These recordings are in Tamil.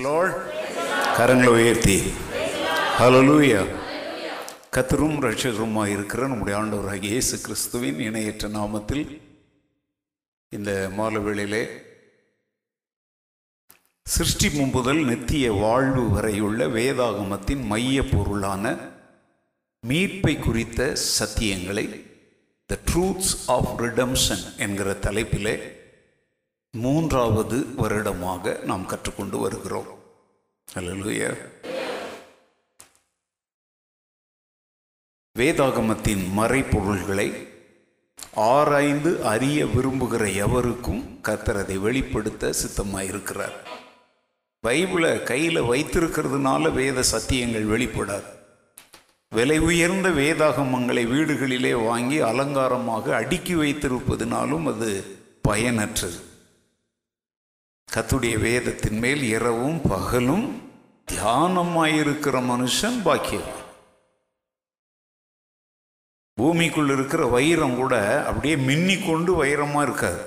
லார்ட் கரங்களை உயர்த்தி. ஹalleluya கத்தரும் ரட்சகருமாக இருக்கிற நம்முடைய ஆண்டவராக இயேசு கிறிஸ்துவின் இணையற்ற நாமத்தில் இந்த மாலை சிருஷ்டி மும்புதல் நித்திய வாழ்வு வரையுள்ள வேதாகமத்தின் மைய பொருளான மீட்பை குறித்த சத்தியங்களை த ட்ரூத்ஸ் ஆஃப் ரிடம்ஷன் என்கிற தலைப்பிலே மூன்றாவது வருடமாக நாம் கற்றுக்கொண்டு வருகிறோம். வேதாகமத்தின் மறைப்பொருள்களை ஆராய்ந்து அறிய விரும்புகிற எவருக்கும் கத்தரதை வெளிப்படுத்த சித்தமாயிருக்கிறார். பைபிளை கையில் வைத்திருக்கிறதுனால வேத சத்தியங்கள் வெளிப்படாது. விலை உயர்ந்த வேதாகமங்களை வீடுகளிலே வாங்கி அலங்காரமாக அடுக்கி வைத்திருப்பதினாலும் அது பயனற்றது. கத்துடைய வேதத்தின் மேல் இரவும் பகலும் தியானமாயிருக்கிற மனுஷன் பாக்கியம் பூமிக்குள் இருக்கிற வைரம் கூட அப்படியே மின்னி கொண்டு வைரமாக இருக்காது.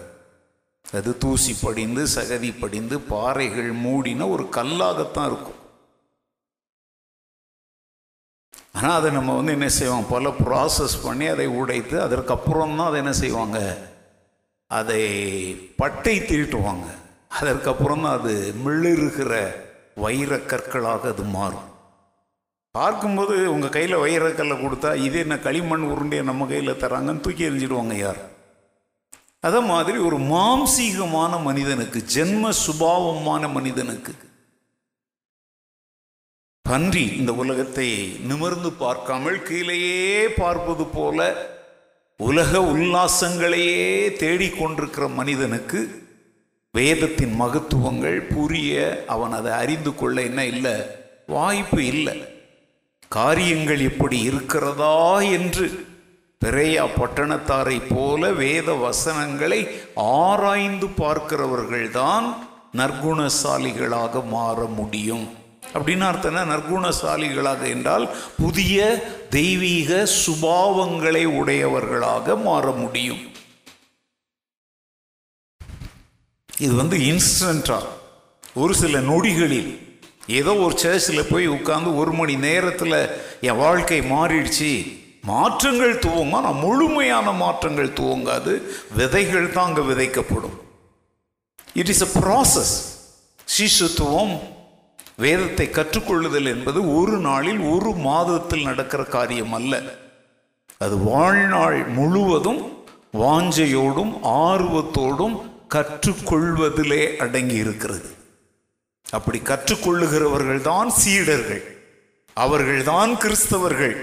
அது தூசி படிந்து சகதி படிந்து பாறைகள் மூடின ஒரு கல்லாகத்தான் இருக்கும். ஆனால் அதை நம்ம வந்து என்ன செய்வோம்? பல ப்ராசஸ் பண்ணி அதை உடைத்து அதற்கப்புறம் தான் அதை என்ன செய்வாங்க? அதை பட்டை திருட்டுவாங்க. அதற்கப்புறம் அது மிளிருகிற வைர கற்களாக அது மாறும். பார்க்கும்போது உங்கள் கையில் வைரக்கல்லை கொடுத்தா இது என்ன களிமண் உருண்டையை நம்ம கையில் தராங்கன்னு தூக்கி எறிஞ்சிடுவாங்க யார்? அதே மாதிரி ஒரு மாம்சீகமான மனிதனுக்கு ஜென்ம சுபாவமான மனிதனுக்கு. பன்றி இந்த உலகத்தை நிமிர்ந்து பார்க்காமல் கீழேயே பார்ப்பது போல உலக உல்லாசங்களையே தேடிக்கொண்டிருக்கிற மனிதனுக்கு வேதத்தின் மகத்துவங்கள் புரிய அவன் அதை அறிந்து கொள்ள என்ன இல்லை? வாய்ப்பு இல்லை. காரியங்கள் எப்படி இருக்கிறதா என்று பிறையா பட்டணத்தாரை போல வேத வசனங்களை ஆராய்ந்து பார்க்கிறவர்கள்தான் நற்குணசாலிகளாக மாற முடியும். அப்படின்னு அர்த்தம் நற்குணசாலிகளாக என்றால் புதிய தெய்வீக சுபாவங்களை உடையவர்களாக மாற முடியும். இது வந்து இன்ஸ்டண்ட்டாக ஒரு சில நொடிகளில் ஏதோ ஒரு சேர்ச்சில் போய் உட்காந்து ஒரு மணி நேரத்தில் என் வாழ்க்கை மாறிடுச்சு. மாற்றங்கள் துவங்க ஆனால் முழுமையான மாற்றங்கள் துவங்காது. விதைகள் தான் அங்கே விதைக்கப்படும். இட் இஸ் அ ப்ராசஸ் சிசுத்துவம் வேதத்தை கற்றுக்கொள்ளுதல் என்பது ஒரு நாளில் ஒரு மாதத்தில் நடக்கிற காரியம் அல்ல. அது வாழ்நாள் முழுவதும் வாஞ்சையோடும் ஆர்வத்தோடும் கற்றுக்கொள்வதிலே அடங்கி இருக்கிறது அப்படி கற்றுக்கொள்ளுகிறவர்கள் தான் சீடர்கள். அவர்கள்தான் கிறிஸ்தவர்கள்.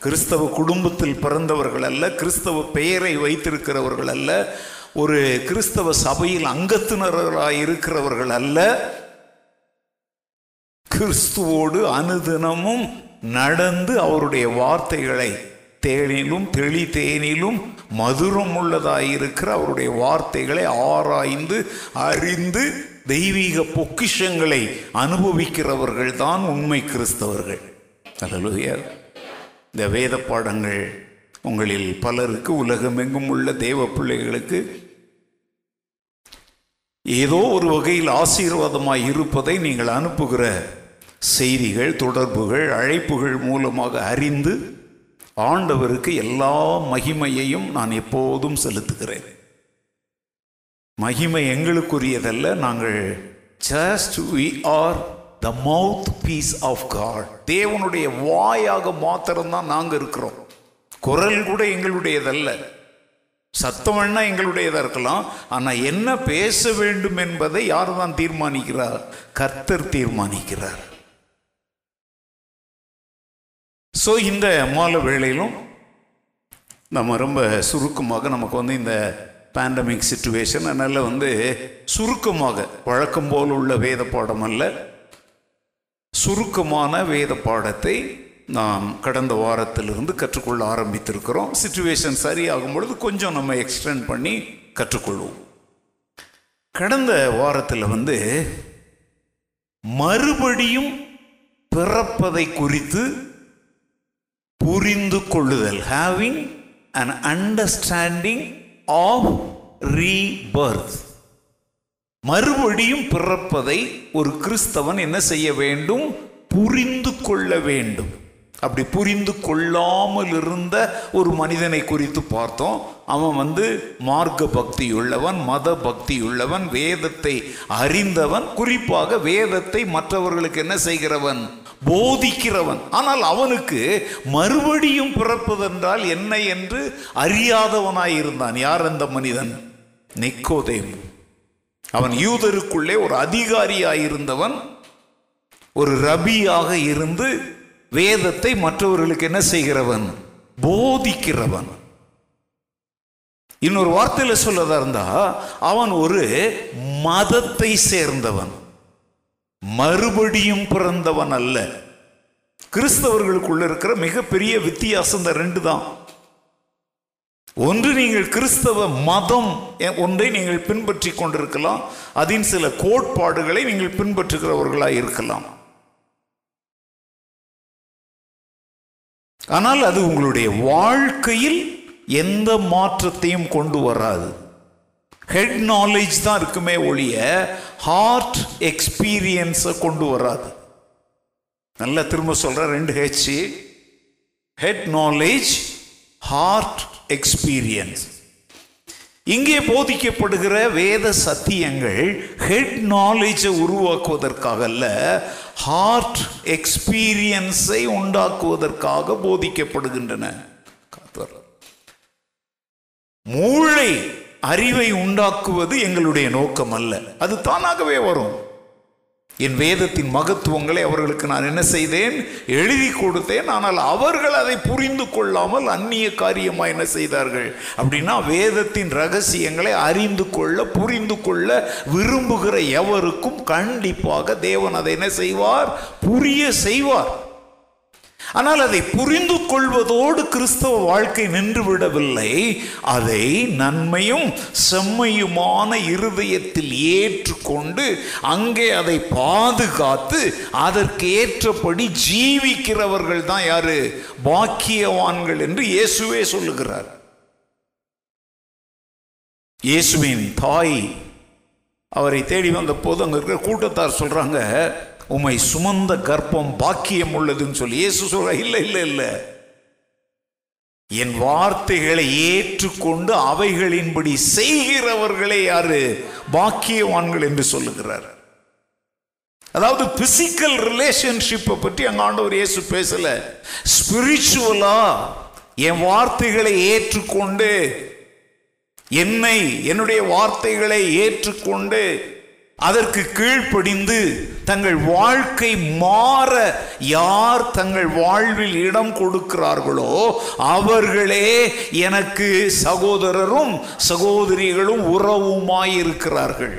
கிறிஸ்தவ குடும்பத்தில் பிறந்தவர்கள் அல்ல கிறிஸ்தவ பெயரை வைத்திருக்கிறவர்கள் அல்ல ஒரு கிறிஸ்தவ சபையில் அங்கத்தினர்களாக இருக்கிறவர்கள் அல்ல. கிறிஸ்துவோடு அனுதினமும் நடந்து அவருடைய வார்த்தைகளை தேனிலும் தெளி தேனிலும் மதுரம் உள்ளதாயிருக்கிற அவருடைய வார்த்தைகளை ஆராய்ந்து அறிந்து தெய்வீக பொக்கிஷங்களை அனுபவிக்கிறவர்கள் தான் உண்மை கிறிஸ்தவர்கள். அல்லலுயா இந்த வேத பாடங்கள் உங்களில் பலருக்கு உலகமெங்கும் உள்ள தேவ பிள்ளைகளுக்கு ஏதோ ஒரு வகையில் ஆசீர்வாதமாக இருப்பதை நீங்கள் அனுப்புகிற செய்திகள் தொடர்புகள் அழைப்புகள் மூலமாக அறிந்து ஆண்டவருக்கு எல்லா மகிமையையும் நான் எப்போதும் செலுத்துகிறேன். மகிமை எங்களுக்குரியதல்ல நாங்கள் just we are the mouthpiece of God தேவனுடைய வாயாக மாத்திரம்தான் நாங்கள் இருக்கிறோம். குரல் கூட எங்களுடையதல்ல. சத்தம் எங்களுடையதாக இருக்கலாம். ஆனால் என்ன பேச வேண்டும் என்பதை யார் தான் தீர்மானிக்கிறார்? கர்த்தர் தீர்மானிக்கிறார். ஸோ இந்த மாலை வேளையிலும் நம்ம ரொம்ப சுருக்கமாக நமக்கு வந்து இந்த பேண்டமிக் சுச்சுவேஷன் அதனால் வந்து சுருக்கமாக வழக்கம் போல் உள்ள வேத பாடம் அல்ல. சுருக்கமான வேத பாடத்தை நாம் கடந்த வாரத்திலிருந்து கற்றுக்கொள்ள ஆரம்பித்திருக்கிறோம். சுச்சுவேஷன் சரியாகும் பொழுது கொஞ்சம் நம்ம எக்ஸ்டெண்ட் பண்ணி கற்றுக்கொள்வோம். கடந்த வாரத்தில் வந்து மறுபடியும் பிறப்பதை குறித்து புரிந்து கொள்ளுதல் having an understanding of rebirth மறுபடியும் பிறப்பதை ஒரு கிறிஸ்தவன் என்ன செய்ய வேண்டும்? புரிந்து கொள்ள வேண்டும். அப்படி புரிந்து கொள்ளாமல் இருந்த ஒரு மனிதனை குறித்து பார்த்தோம். அவன் வந்து மார்க்க பக்தி உள்ளவன் மத பக்தி உள்ளவன் வேதத்தை அறிந்தவன். குறிப்பாக வேதத்தை மற்றவர்களுக்கு என்ன செய்கிறவன்? போதிக்கிறவன். ஆனால் அவனுக்கு மறுபடியும் பிறப்பதென்றால் என்ன என்று அறியாதவனாயிருந்தான் யார் அந்த மனிதன்? நிக்கோதேம் அவன் யூதருக்குள்ளே ஒரு அதிகாரியாயிருந்தவன் ஒரு ரபியாக இருந்து வேதத்தை மற்றவர்களுக்கு என்ன செய்கிறவன்? போதிக்கிறவன். இன்னொரு வார்த்தையில் சொல்லதா இருந்தா அவன் ஒரு மதத்தை சேர்ந்தவன். மறுபடியும் பிறந்தவன் அல்ல. கிறிஸ்தவர்களுக்குள்ள இருக்கிற மிகப்பெரிய வித்தியாசம் இந்த ரெண்டு தான். ஒன்று நீங்கள் கிறிஸ்தவ மதம் ஒன்றை நீங்கள் பின்பற்றி கொண்டிருக்கலாம். அதன் சில கோட்பாடுகளை நீங்கள் பின்பற்றுகிறவர்களாக இருக்கலாம். ஆனால் அது உங்களுடைய வாழ்க்கையில் எந்த மாற்றத்தையும் கொண்டு வராது. ஹெட் நாலேஜ் தான் இருக்குமே ஒழிய ஹார்ட் எக்ஸ்பீரியன்ஸை கொண்டு வராது. நல்லா திரும்ப சொல்கிறேன் ரெண்டு H head knowledge heart experience இங்கே போதிக்கப்படுகிற வேத சத்தியங்கள் ஹெட் நாலேஜை உருவாக்குவதற்காக அல்ல ஹார்ட் எக்ஸ்பீரியன்ஸை உண்டாக்குவதற்காக போதிக்கப்படுகின்றன. மூளை அறிவை உண்டாக்குவது எங்களுடைய நோக்கம் அல்ல அது தானாகவே வரும். என் வேதத்தின் மகத்துவங்களை அவர்களுக்கு நான் என்ன செய்தேன்? எழுதி கொடுத்தேன். ஆனால் அவர்கள் அதை புரிந்து கொள்ளாமல் அந்நிய காரியமாக என்ன செய்தார்கள்? அப்படின்னா வேதத்தின் ரகசியங்களை அறிந்து கொள்ள புரிந்து கொள்ள விரும்புகிற எவருக்கும் கண்டிப்பாக தேவன் அதை என்ன செய்வார்? புரிய செய்வார். ஆனால் அதை புரிந்து கொள்வதோடு கிறிஸ்தவ வாழ்க்கை நின்று விடவில்லை அதை நன்மையும் செம்மையுமான இருதயத்தில் ஏற்றுக்கொண்டு அங்கே அதை பாதுகாத்து அதற்கு ஏற்றபடி ஜீவிக்கிறவர்கள் தான் யாரு? பாக்கியவான்கள் என்று இயேசுவே சொல்லுகிறார். இயேசுவின் தாய் அவரை தேடி வந்த போது அங்க இருக்கிற கூட்டத்தார் சொல்றாங்க உம்மை சுமந்த கர்ப்பம் பாக்கியம் உள்ளதுன்னு சொல்லி இயேசு சொல்ற இல்லை இல்லை இல்லை. என் வார்த்தைகளை ஏற்றுக்கொண்டு அவைகளின்படி செய்கிறவர்களே யாரு? பாக்கியவான்கள் என்று சொல்லுகிறார். அதாவது பிசிக்கல் ரிலேஷன்ஷிப்பை பற்றி அங்க ஆண்டவர் இயேசு பேசல. ஸ்பிரிச்சுவலா என் வார்த்தைகளை ஏற்றுக்கொண்டு என்னை என்னுடைய வார்த்தைகளை ஏற்றுக்கொண்டு அதற்கு கீழ்ப்படிந்து தங்கள் வாழ்க்கை மாற யார் தங்கள் வாழ்வில் இடம் கொடுக்கிறார்களோ அவர்களே எனக்கு சகோதரரும் சகோதரிகளும் உறவுமாயிருக்கிறார்கள்.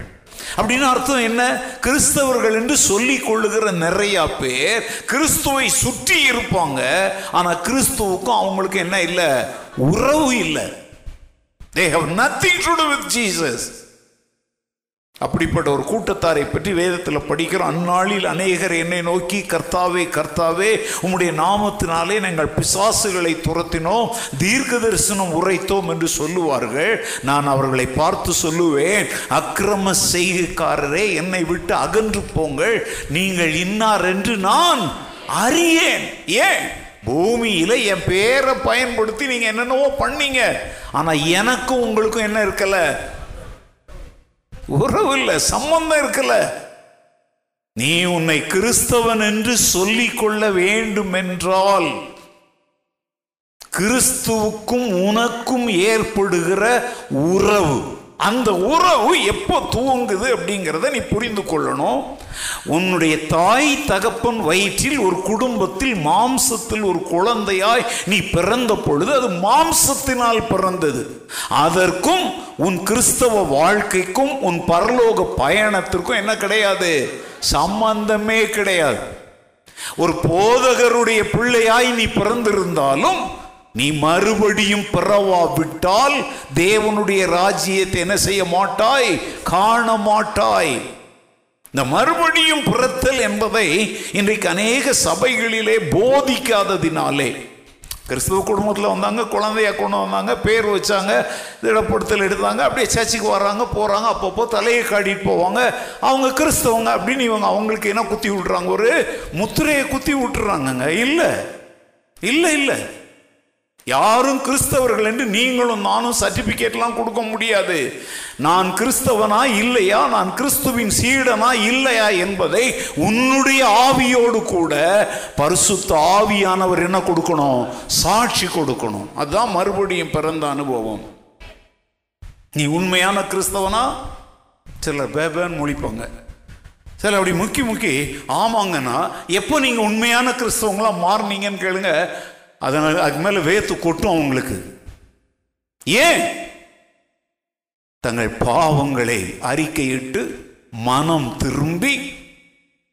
அப்படின்னு அர்த்தம் என்ன? கிறிஸ்தவர்கள் என்று சொல்லிக் கொள்ளுகிற நிறைய பேர் கிறிஸ்துவை சுற்றி இருப்பாங்க. ஆனா கிறிஸ்துவுக்கும் அவங்களுக்கு என்ன இல்லை? உறவு இல்லை. They have nothing to do with Jesus அப்படிப்பட்ட ஒரு கூட்டத்தாரை பற்றி வேதத்தில் படிக்கிற அந்நாளில் அநேகர் என்னை நோக்கி கர்த்தாவே கர்த்தாவே உம்முடைய நாமத்தினாலே நாங்கள் பிசாசுகளை துரத்தினோம் தீர்க்க தரிசனம் உரைத்தோம் என்று சொல்லுவார்கள். நான் அவர்களை பார்த்து சொல்லுவேன் அக்கிரம செய்கைக்காரரே என்னை விட்டு அகன்று போங்கள். நீங்கள் இன்னார் என்று நான் அறியேன். ஏன்? பூமியில என் பேரை பயன்படுத்தி நீங்க என்னென்னவோ பண்ணீங்க. ஆனா எனக்கும் உங்களுக்கும் என்ன இருக்கல? உறவு இல்லை சம்பந்தம் இருக்கல. நீ உன்னை கிறிஸ்தவன் என்று சொல்லிக் கொள்ள வேண்டும் என்றால் கிறிஸ்துவுக்கும் உனக்கும் ஏற்படுகிற உறவு. அந்த உறவு எப்போ துவங்குது அப்படிங்கிறத நீ புரிந்து கொள்ளணும். உன்னுடைய தாய் தகப்பன் வயிற்றில் ஒரு குடும்பத்தில் மாம்சத்தில் ஒரு குழந்தையாய் நீ பிறந்த பொழுது அது மாம்சத்தினால் பிறந்தது. அதற்கும் உன் கிறிஸ்தவ வாழ்க்கைக்கும் உன் பரலோக பயணத்திற்கும் என்ன கிடையாது? சம்பந்தமே கிடையாது. ஒரு போதகருடைய பிள்ளையாய் நீ பிறந்திருந்தாலும் நீ மறுபடியும் பிறவாவிட்டால் தேவனுடைய ராஜ்யத்தை என்ன செய்ய மாட்டாய்? காண மாட்டாய். இந்த மறுபடியும் பிறத்தல் என்பதை இன்றைக்கு அநேக சபைகளிலே போதிக்காததினாலே. கிறிஸ்துவ குடும்பத்தில் வந்தாங்க குழந்தைய கொண்டு வந்தாங்க பேர் வச்சாங்க திடப்படுத்தல் எடுத்தாங்க அப்படியே சர்ச்சுக்கு வர்றாங்க போகிறாங்க அப்பப்போ தலையை காட்டிட்டு போவாங்க. அவங்க கிறிஸ்தவங்க அப்படின்னு இவங்க அவங்களுக்கு என்ன குத்தி விட்றாங்க? ஒரு முத்திரையை குத்தி விட்டுறாங்கங்க. இல்லை. இல்லை இல்லை. யாரும் கிறிஸ்தவர்கள் என்று நீங்களும் நானும் சர்டிபிகேட்லாம் கொடுக்க முடியாது. நான் கிறிஸ்தவனா இல்லையா? நான் கிறிஸ்துவின் சீடனா இல்லையா என்பதை உன்னுடைய ஆவியோடு கூட பரிசுத்த ஆவியானவர் என்ன கொடுக்கணும்? சாட்சி கொடுக்கணும். அதுதான் மறுபடியும் பிறந்த அனுபவம். நீ உண்மையான கிறிஸ்தவனா? சிலர் பேபேன்னு முழிப்பாங்க. சில அப்படி முக்கி முக்கி ஆமாங்கன்னா எப்போ நீங்கள் உண்மையான கிறிஸ்தவங்களா மாறினீங்கன்னு கேளுங்க. அதனால் அதுக்கு மேலே வேத்து கொட்டும் அவங்களுக்கு. ஏன்? தங்கள் பாவங்களை அறிக்கையிட்டு மனம் திரும்பி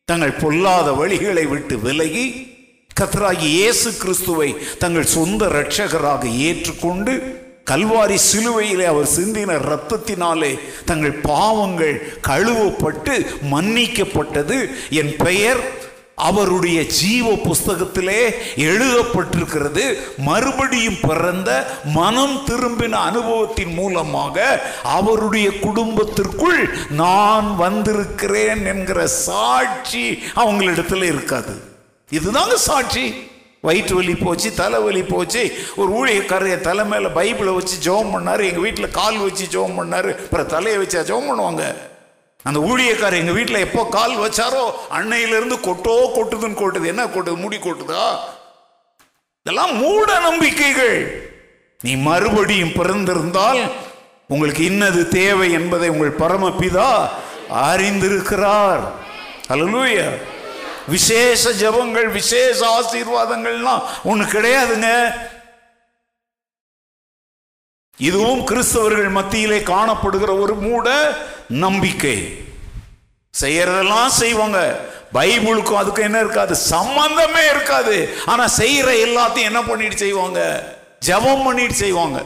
தங்கள் பொல்லாத வழிகளை விட்டு விலகி கத்தராகி இயேசு கிறிஸ்துவை தங்கள் சொந்த இரட்சகராக ஏற்றுக்கொண்டு கல்வாரி சிலுவையிலே அவர் சிந்தின இரத்தத்தினாலே தங்கள் பாவங்கள் கழுவப்பட்டு மன்னிக்கப்பட்டது. என் பெயர் அவருடைய ஜீவ புஸ்தகத்திலே எழுதப்பட்டிருக்கிறது. மறுபடியும் பிறந்த மனம் திரும்பின அனுபவத்தின் மூலமாக அவருடைய குடும்பத்திற்குள் நான் வந்திருக்கிறேன் என்கிற சாட்சி அவங்களிடத்துல இருக்காது. இதுதாங்க சாட்சி. வயிற்று வலி போச்சு தலைவலி போச்சு. ஒரு ஊழியக்காரைய தலை மேலே பைபிளை வச்சு ஜெபம் பண்ணார் எங்கள் வீட்டில் கால் வச்சு ஜெபம் பண்ணாரு. அப்புறம் தலையை வச்சா ஜெபம் பண்ணுவாங்க. அந்த ஊழியக்காரர் எங்கள் வீட்டில் எப்போ கால் வச்சாரோ அன்னையிலிருந்து கொட்டோ கொட்டுதுன்னு கொட்டுது. என்ன கொட்டுது? முடி கொட்டுதா? இதெல்லாம் மூட நம்பிக்கைகள். நீ மறுபடியும் பிறந்திருந்தால் உங்களுக்கு இன்னது தேவை என்பதை உங்கள் பரமபிதா அறிந்திருக்கிறார். அல்லேலூயா விசேஷ ஜபங்கள் விசேஷ ஆசீர்வாதங்கள்லாம் ஒன்று கிடையாதுங்க. இதுவும் கிறிஸ்தவர்கள் மத்தியிலே காணப்படுகிற ஒரு மூட நம்பிக்கை. செய்யறதெல்லாம் செய்வாங்க. பைபிளுக்கும் அதுக்கும் என்ன இருக்காது? சம்பந்தமே இருக்காது. ஆனா செய்யற எல்லாத்தையும் என்ன பண்ணிட்டு செய்வாங்க? ஜெபம் பண்ணிட்டு செய்வாங்க.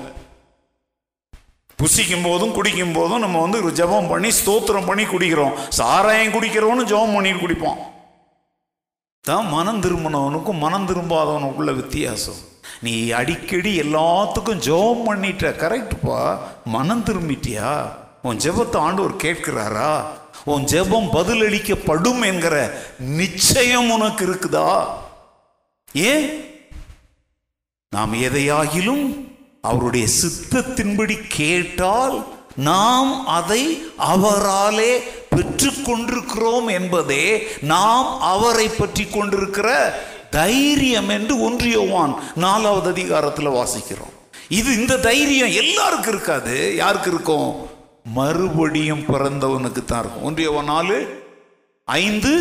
புசிக்கும் போதும் குடிக்கும் போதும் நம்ம வந்து ஜபம் ஜெபம் பண்ணி ஸ்தோத்திரம் பண்ணி குடிக்கிறோம். சாராயம் குடிக்கிறவனும் ஜெபம் பண்ணிட்டு குடிப்போம். தான் மனம் திரும்பினவனுக்கும் மனம் திரும்பாதவனுக்குள்ள வித்தியாசம். நீ அடிக்கடி எல்லாத்துக்கும் ஜெபம் பண்ணிட்ட கரெக்ட்ப்பா மனம் திரும்பிட்டியா? உன் ஜெபத்தை ஆண்டவர் கேட்கிறாரா? உன் ஜெபம் பதிலளிக்கப்படும் என்கிற நிச்சயம் உனக்கு இருக்குதா? ஏன்? நாம் எதையாகிலும் அவருடைய சித்தத்தின்படி கேட்டால் நாம் அதை அவராலே பெற்று கொண்டிருக்கிறோம் என்பதே நாம் அவரை பற்றி கொண்டிருக்கிற தைரியம் என்று ஒன்றியவான் நாலாவது அதிகாரத்தில் வாசிக்கிறோம். இது இந்த தைரியம் எல்லாருக்கும் இருக்காது. யாருக்கு இருக்கும்? மறுபடியும் பிறந்தவனுக்கு தான் இருக்கும் ஒன்றியவான் நாலு ஐந்து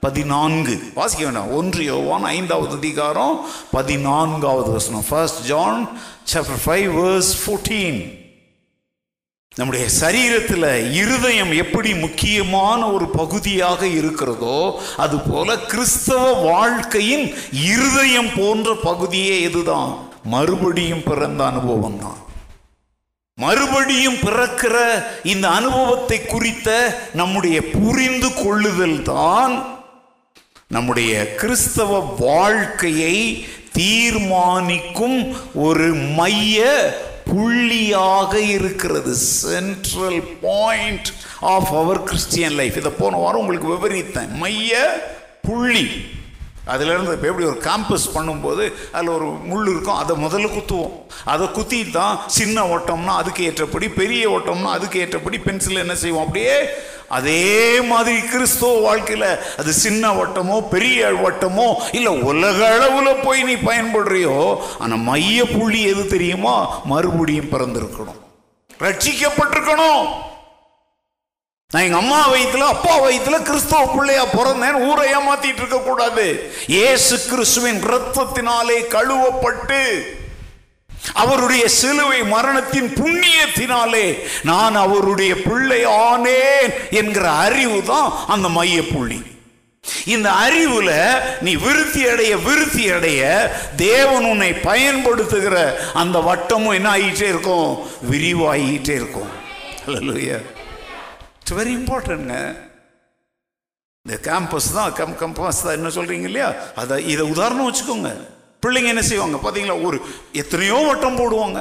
பதினான்கு. வாசிக்க வேண்டாம். ஒன்று யோவான் ஐந்தாவது அதிகாரம் பதினான்காவது வசனம். First John chapter five verse fourteen நம்முடைய சரீரத்தில் இருதயம் எப்படி முக்கியமான ஒரு பகுதியாக இருக்கிறதோ அதுபோல கிறிஸ்தவ வாழ்க்கையின் இருதயம் போன்ற பகுதியே இதுதான். மறுபடியும் பிறந்த அனுபவம் தான் மறுபடியும் பிறக்கிற இந்த அனுபவத்தை குறித்த நம்முடைய புரிந்து கொள்ளுதல் தான் நம்முடைய கிறிஸ்தவ வாழ்க்கையை தீர்மானிக்கும் ஒரு மைய புள்ளியாக இருக்கிறது. Central point of our Christian life இதை போன வாரம் உங்களுக்கு விவரித்தேன். மைய புள்ளி. அதிலேருந்து இப்போ எப்படி ஒரு கேம்பஸ் பண்ணும்போது அதில் ஒரு முள் இருக்கும் அதை முதல்ல குத்துவோம். அதை குத்தி தான் சின்ன ஓட்டம்னா அதுக்கு ஏற்றபடி பெரிய ஓட்டம்னா அதுக்கு ஏற்றபடி பென்சில் என்ன செய்வோம்? அப்படியே அதே மாதிரி கிறிஸ்துவ வாழ்க்கையில் அது சின்ன வட்டமோ பெரிய வட்டமோ இல்லை உலக அளவில் போய் நீ பயன்படுறியோ ஆனால் மைய புள்ளி எது தெரியுமா? மறுபடியும் பிறந்திருக்கணும். ரட்சிக்கப்பட்டிருக்கணும். நான் எங்க அம்மா வயிற்றுல அப்பா வயிற்றுல கிறிஸ்தவ பிள்ளையா பிறந்தேன். ஊரை ஏமாத்திட்டு இருக்க கூடாது. கிறிஸ்துவின் ரத்தத்தினாலே கழுவப்பட்டு அவருடைய சிலுவை மரணத்தின் புண்ணியத்தினாலே நான் அவருடைய பிள்ளை ஆனேன் என்கிற அறிவு தான் அந்த மைய புள்ளி. இந்த அறிவுல நீ விருத்தி அடைய விருத்தி அடைய தேவன் உன்னை பயன்படுத்துகிற அந்த வட்டமும் என்ன ஆகிட்டே இருக்கும்? விரிவாகிட்டே இருக்கும். அல்லையா இட்ஸ் வெரி இம்பார்ட்டன்ங்க இந்த கேம்பஸ் தான் கம் கேம்பஸ் தான் என்ன சொல்கிறீங்க இல்லையா? அதை இதை உதாரணம் வச்சுக்கோங்க. பிள்ளைங்க என்ன செய்வாங்க? பார்த்தீங்களா ஒரு எத்தனையோ வட்டம் போடுவாங்க.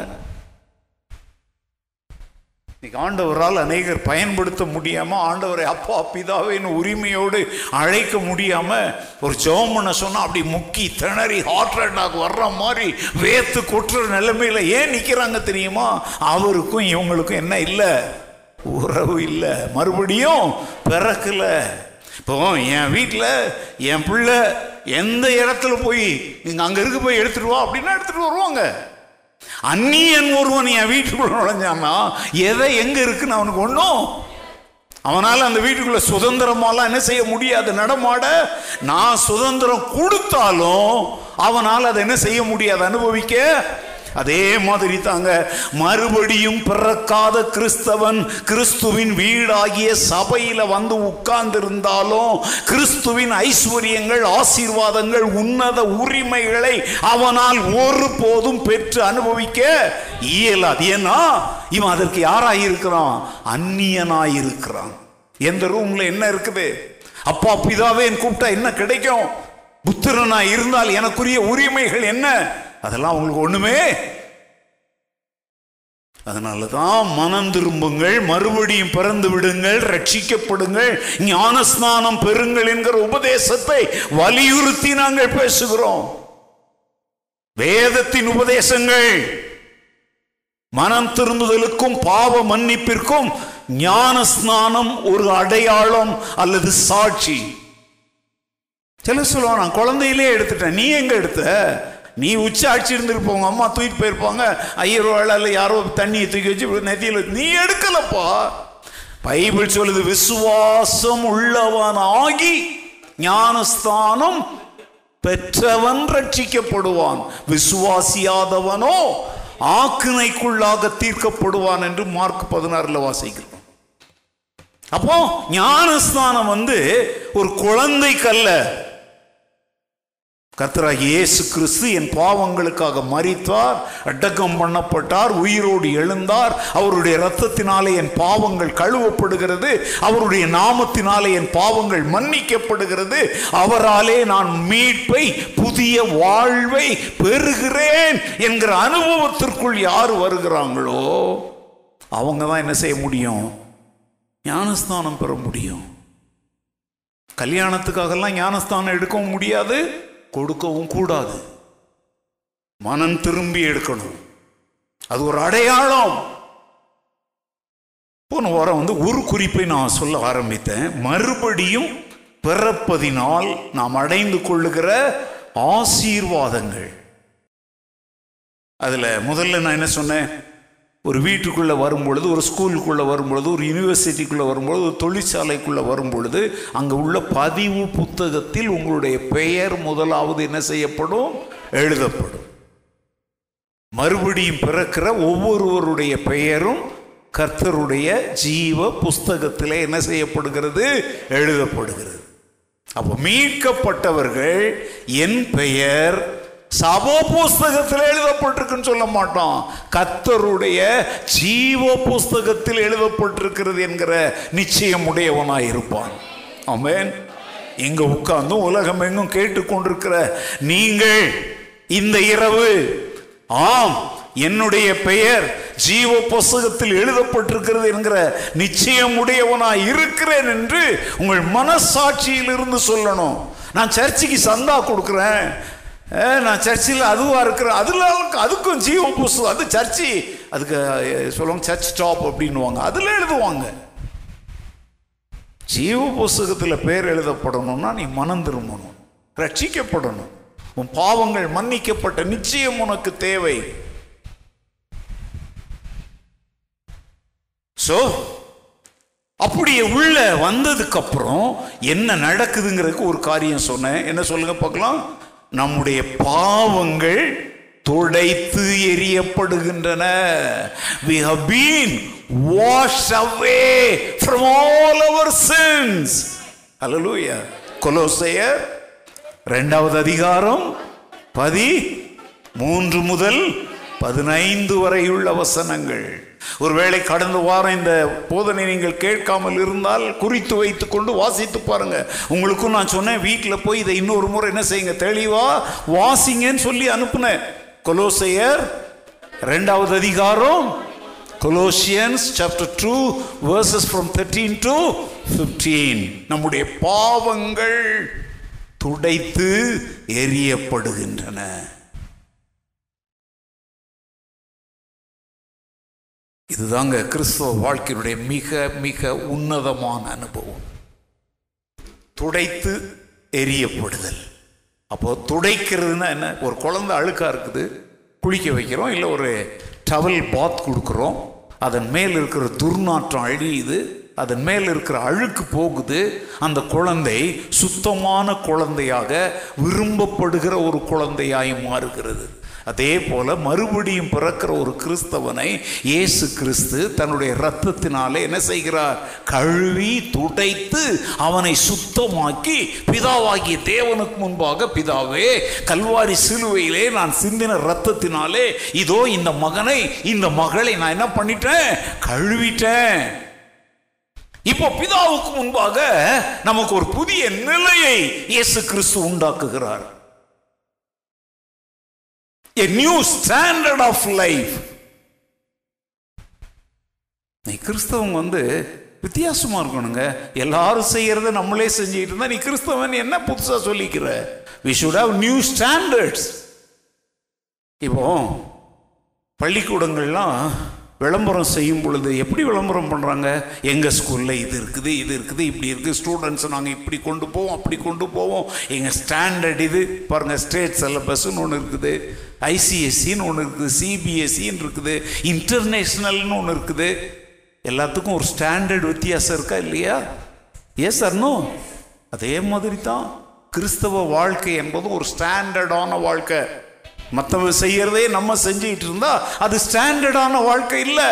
இன்னைக்கு ஆண்டவரால் அநேகர் பயன்படுத்த முடியாமல் ஆண்டவரை அப்பா பிதாவின் உரிமையோடு அழைக்க முடியாமல் ஒரு ஜெபம் பண்ண சொன்னால் அப்படி முக்கி திணறி ஹார்ட் அட்டாக் வர்ற மாதிரி வேத்து கொட்டுற நிலைமையில் ஏன் நிற்கிறாங்க தெரியுமா? அவருக்கும் இவங்களுக்கும் என்ன இல்லை? உறவு இல்லை. மறுபடியும் பிறக்கல. இப்போ என் வீட்டில் என் பிள்ளை எந்த இடத்துல போய் நீங்கள் அங்கே இருக்கு போய் எடுத்துட்டு வா அப்படின்னா எடுத்துட்டு வருவாங்க. அந்நியன் ஒருவன் என் வீட்டுக்குள்ள நுழைஞ்சான்னா எதை எங்க இருக்குன்னு அவனுக்கு ஒன்றும் அவனால் அந்த வீட்டுக்குள்ள சுதந்திரமாலாம் என்ன செய்ய முடியாது நடமாட. நான் சுதந்திரம் கொடுத்தாலும் அவனால் அதை என்ன செய்ய முடியாது அனுபவிக்க அதே மாதிரி தாங்க மறுபடியும் பிறக்காத கிறிஸ்தவன் கிறிஸ்துவின் வீடாகிய சபையில் வந்து உட்கார்ந்திருந்தாலும் கிறிஸ்துவின் ஐஸ்வர்யங்கள் ஆசீர்வாதங்கள் உன்னத உரிமைகளை அவனால் ஒருபோதும் பெற்று அனுபவிக்க இயலாது. ஏன்னா இவன் அதற்கு யாராயிருக்கிறான் அந்நியனாயிருக்கிறான் எந்த ரூம்ல என்ன இருக்குது? அப்பா பிதாவே கூப்பிட்டா என்ன கிடைக்கும்? புத்திரனா இருந்தால் எனக்குரிய உரிமைகள் என்ன? அதெல்லாம் உங்களுக்கு ஒண்ணுமே. அதனால தான் மனம் திரும்புங்கள் மறுபடியும் பிறந்து விடுங்கள் ரட்சிக்கப்படுங்கள் ஞானஸ்நானம் பெறுங்கள் என்கிற உபதேசத்தை வலியுறுத்தி நாங்கள் பேசுகிறோம். வேதத்தின் உபதேசங்கள் மனம் திரும்புதலுக்கும் பாவ மன்னிப்பிற்கும் ஞானஸ்நானம் ஒரு அடையாளம் அல்லது சாட்சி. சில சொல்லுவான் நான் குழந்தையிலே எடுத்துட்டேன் நீ எங்க எடுத்த? நீ உச்சி அடிச்சு இருந்திருப்போங்க அம்மா தூக்கிட்டு போயிருப்பாங்க. ஐயர் வேளால யாரோ தண்ணியை தூக்கி வச்சு நெத்தியில் நீ எடுக்கலப்பா. பைபிள் சொல்லுது விசுவாசம் உள்ளவன் ஆகி ஞானஸ்தானம் பெற்றவன் ரட்சிக்கப்படுவான். விசுவாசியாதவனோ ஆக்கினைக்குள்ளாக தீர்க்கப்படுவான் என்று மார்க் பதினாறுல வாசிக்கிறோம். அப்போ ஞானஸ்தானம் வந்து ஒரு குழந்தைக்கல்ல கர்த்தராகி இயேசு கிறிஸ்து என் பாவங்களுக்காக மறித்தார் அடக்கம் பண்ணப்பட்டார் உயிரோடு எழுந்தார். அவருடைய இரத்தத்தினாலே என் பாவங்கள் கழுவப்படுகிறது. அவருடைய நாமத்தினாலே என் பாவங்கள் மன்னிக்கப்படுகிறது. அவராலே நான் மீட்பை புதிய வாழ்வை பெறுகிறேன் என்கிற அனுபவத்திற்குள் யார் வருகிறாங்களோ அவங்க தான் என்ன செய்ய முடியும்? ஞானஸ்தானம் பெற முடியும். கல்யாணத்துக்காகலாம் ஞானஸ்தானம் எடுக்கவும் முடியாது. கொடுக்கவும் கூடாது. மனம் திரும்பி எடுக்கணும். அது ஒரு அடையாளம். போன வாரம் வந்து ஒரு குறிப்பை நான் சொல்ல ஆரம்பித்தேன். மறுபடியும் பிறப்பதினால் நாம் அடைந்து கொள்ளுகிற ஆசீர்வாதங்கள். அதில் முதல்ல நான் என்ன சொன்னேன்? ஒரு வீட்டுக்குள்ளே வரும்பொழுது ஒரு ஸ்கூலுக்குள்ளே வரும்பொழுது ஒரு யூனிவர்சிட்டிக்குள்ளே வரும்பொழுது ஒரு தொழிற்சாலைக்குள்ளே வரும்பொழுது அங்கே உள்ள பதிவு புத்தகத்தில் உங்களுடைய பெயர் முதலாவது என்ன செய்யப்படும்? எழுதப்படும். மறுபடியும் பிறக்கிற ஒவ்வொருவருடைய பெயரும் கர்த்தருடைய ஜீவ புஸ்தகத்தில் என்ன செய்யப்படுகிறது? எழுதப்படுகிறது. அப்போ மீட்கப்பட்டவர்கள் என் பெயர் சபோ புஸ்தகத்தில் எழுதப்பட்டிருக்குன்னு சொல்ல மாட்டோம். கத்தருடைய ஜீவ புஸ்தகத்தில் எழுதப்பட்டிருக்கிறது என்கிற நிச்சயம் உடையவனாய் இருப்பான். ஆமென். இங்க உட்கார்ந்து உலகம் எங்கும் கேட்டுக்கொண்டிருக்கிற நீங்கள் இந்த இரவு ஆம் என்னுடைய பெயர் ஜீவ புஸ்தகத்தில் எழுதப்பட்டிருக்கிறது என்கிற நிச்சயம் உடையவனாய் இருக்கிறேன் என்று உங்கள் மனசாட்சியிலிருந்து சொல்லணும். நான் சர்ச்சுக்கு சந்தா கொடுக்குறேன். நான் சர்ச்சில் அதுவாக இருக்கிறேன். அதில் அதுக்கும் ஜீவ புஸ்தகம் அது சர்ச்சு. அதுக்கு சொல்லுவாங்க சர்ச் டாப் அப்படின்னுவாங்க. அதில் எழுதுவாங்க. ஜீவ புஸ்தகத்தில் பேர் எழுதப்படணும்னா நீ மனம் திரும்பணும். ரட்சிக்கப்படணும். உன் பாவங்கள் மன்னிக்கப்பட்ட நிச்சயம் உனக்கு தேவை. ஸோ அப்படியே உள்ள வந்ததுக்கு அப்புறம் என்ன நடக்குதுங்கிறதுக்கு ஒரு காரியம் சொன்னேன். என்ன சொல்லுங்க பார்க்கலாம். நம்முடைய பாவங்கள் துடைத்து எரியப்படுகின்றன we have been washed away from all our sins. Hallelujah. கொலோசையர் இரண்டாவது அதிகாரம் பதி மூன்று முதல் பதினைந்து வரையுள்ள வசனங்கள். ஒருவேளை கடந்த வாரம் இந்த போதனை நீங்கள் கேட்காமல் இருந்தால் குறித்து வைத்து கொண்டு வாசித்து பாருங்க. உங்களுக்கும் நான் சொன்னேன் வீட்டில் போய் இதை இன்னொரு முறை என்ன செய்யுங்க? தெளிவா வாசிங்கன்னு சொல்லி அனுப்புனேன். கொலோசையர் ரெண்டாவது அதிகாரம் Colossians chapter two verses from thirteen to fifteen நம்முடைய பாவங்கள் துடைத்து எரியப்படுகின்றன இதுதாங்க கிறிஸ்தவ வாழ்க்கையினுடைய மிக மிக உன்னதமான அனுபவம். துடைத்து எரியப்படுதல். அப்போ துடைக்கிறதுனா என்ன? ஒரு குழந்தை அழுக்கா இருக்குது குளிக்க வைக்கிறோம் இல்லை ஒரு டவல் பாத் கொடுக்குறோம் அதன் மேல் இருக்கிற துர்நாற்றம் அழியுது அதன் மேல் இருக்கிற அழுக்கு போகுது அந்த குழந்தை சுத்தமான குழந்தையாக விரும்பப்படுகிற ஒரு குழந்தையாய் மாறுகிறது. அதே போல மறுபடியும் பிறக்கிற ஒரு கிறிஸ்தவனை இயேசு கிறிஸ்து தன்னுடைய இரத்தத்தினாலே என்ன செய்கிறார்? கழுவி துடைத்து அவனை சுத்தமாக்கி பிதாவாகிய தேவனுக்கு முன்பாக பிதாவே கல்வாரி சிலுவையிலே நான் சிந்தின இரத்தத்தினாலே இதோ இந்த மகனை இந்த மகளை நான் என்ன பண்ணிட்டேன்? கழுவிட்டேன். இப்போ பிதாவுக்கு முன்பாக நமக்கு ஒரு புதிய நிலையை இயேசு கிறிஸ்து உண்டாக்குகிறார். A new standard of life. நீ கிறிஸ்தவங்க வந்து வித்தியாசமா இருக்கணுங்க. எல்லாரும் செய்யறத நம்மளே செஞ்சுக்கிட்டு இருந்தா நீ கிறிஸ்தவன் என்ன புதுசா சொல்லிக்கிற? We should have new standards இப்போ பள்ளிக்கூடங்கள்லாம் விளம்பரம் செய்யும் பொழுது எப்படி விளம்பரம் பண்ணுறாங்க எங்கள் ஸ்கூலில் இது இருக்குது இது இருக்குது இப்படி இருக்குது ஸ்டூடெண்ட்ஸை நாங்கள் இப்படி கொண்டு போவோம் அப்படி கொண்டு போவோம். எங்கள் ஸ்டாண்டர்ட் இது. பாருங்கள் ஸ்டேட் சிலபஸ்ன்னு ஒன்று இருக்குது. ஐசிஎஸ்சின்னு ஒன்று இருக்குது சிபிஎஸ்சின்னு இருக்குது இன்டர்நேஷ்னல்னு ஒன்று இருக்குது. எல்லாத்துக்கும் ஒரு ஸ்டாண்டர்ட் வித்தியாசம் இருக்கா இல்லையா? எஸ் அர்னோ அதே மாதிரி தான் கிறிஸ்தவ வாழ்க்கை என்பதும் ஒரு ஸ்டாண்டர்டான வாழ்க்கை. மற்றவங்க செய்யறதே நம்ம செஞ்சுக்கிட்டு இருந்தா அது ஸ்டாண்டர்டான வாழ்க்கை இல்லை.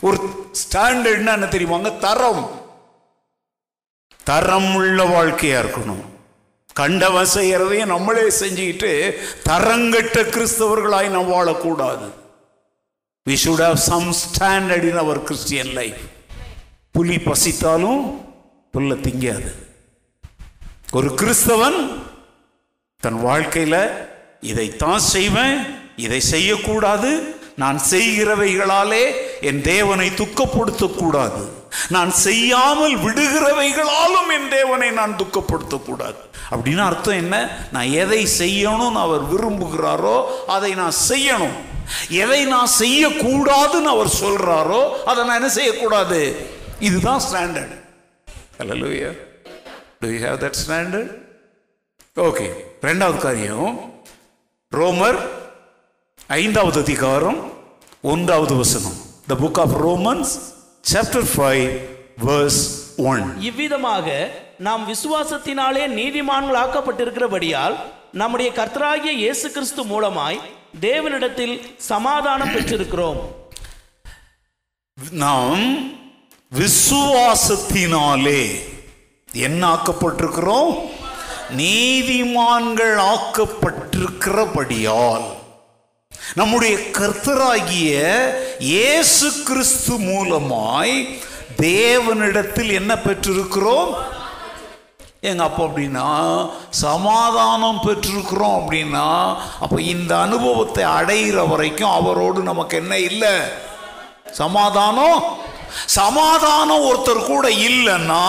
ஒரு ஸ்டாண்டர்ட்னா என்ன தெரியுமாங்க? தரம். தரம் உள்ள வாழ்க்கையா இருக்கணும். கண்டவன் செய்கிறதையும் நம்மளே செஞ்சுக்கிட்டு தரங்கட்ட கிறிஸ்தவர்களாய் நாம் வாழக்கூடாது. We should have some standard in our Christian life புலி பசித்தாலும் புல்ல திங்காது. ஒரு கிறிஸ்தவன் தன் வாழ்க்கையில் இதைத்தான் செய்வேன் இதை செய்யக்கூடாது நான் செய்கிறவைகளாலே என் தேவனை துக்கப்படுத்தக்கூடாது. நான் செய்யாமல் விடுகிறவைகளாலும் என் தேவனை நான் துக்கப்படுத்தக்கூடாது. அப்படின்னு அர்த்தம் என்ன? நான் எதை செய்யணும்னு அவர் விரும்புகிறாரோ அதை நான் செய்யணும். எதை நான் செய்யக்கூடாதுன்னு அவர் சொல்றாரோ அதை நான் என்ன செய்யக்கூடாது? இதுதான் ஸ்டாண்டர்ட் ஹalleluya do you have that standard? Okay ரெண்டாவது காரியம். ரோமர் ஐந்தாவது அதிகாரம் ஒன்றாவது வசனம். The book of Romans chapter five verse one இவ்விதமாக நாம் விசுவாசத்தினாலே நீதிமான்களாக்கப்பட்டிருக்கிறபடியால் நம்முடைய கர்த்தராகிய இயேசு கிறிஸ்து மூலமாய் தேவனிடத்தில் சமாதானம் பெற்றிருக்கிறோம். நாம் விசுவாசத்தினாலே என்ன ஆக்கப்பட்டிருக்கிறோம் நீதிமான்கள் ஆக்கப்பட்டிருக்கிறபடியால் நம்முடைய கர்த்தராகிய இயேசு கிறிஸ்து மூலமாய் தேவனிடத்தில் என்ன பெற்றிருக்கிறோம்? எங்க அப்போ அப்படின்னா சமாதானம் பெற்றிருக்கிறோம் அப்படின்னா அப்போ இந்த அனுபவத்தை அடைகிற வரைக்கும் அவரோடு நமக்கு என்ன இல்லை? சமாதானம். சமாதானம் ஒருத்தர் கூட இல்லைன்னா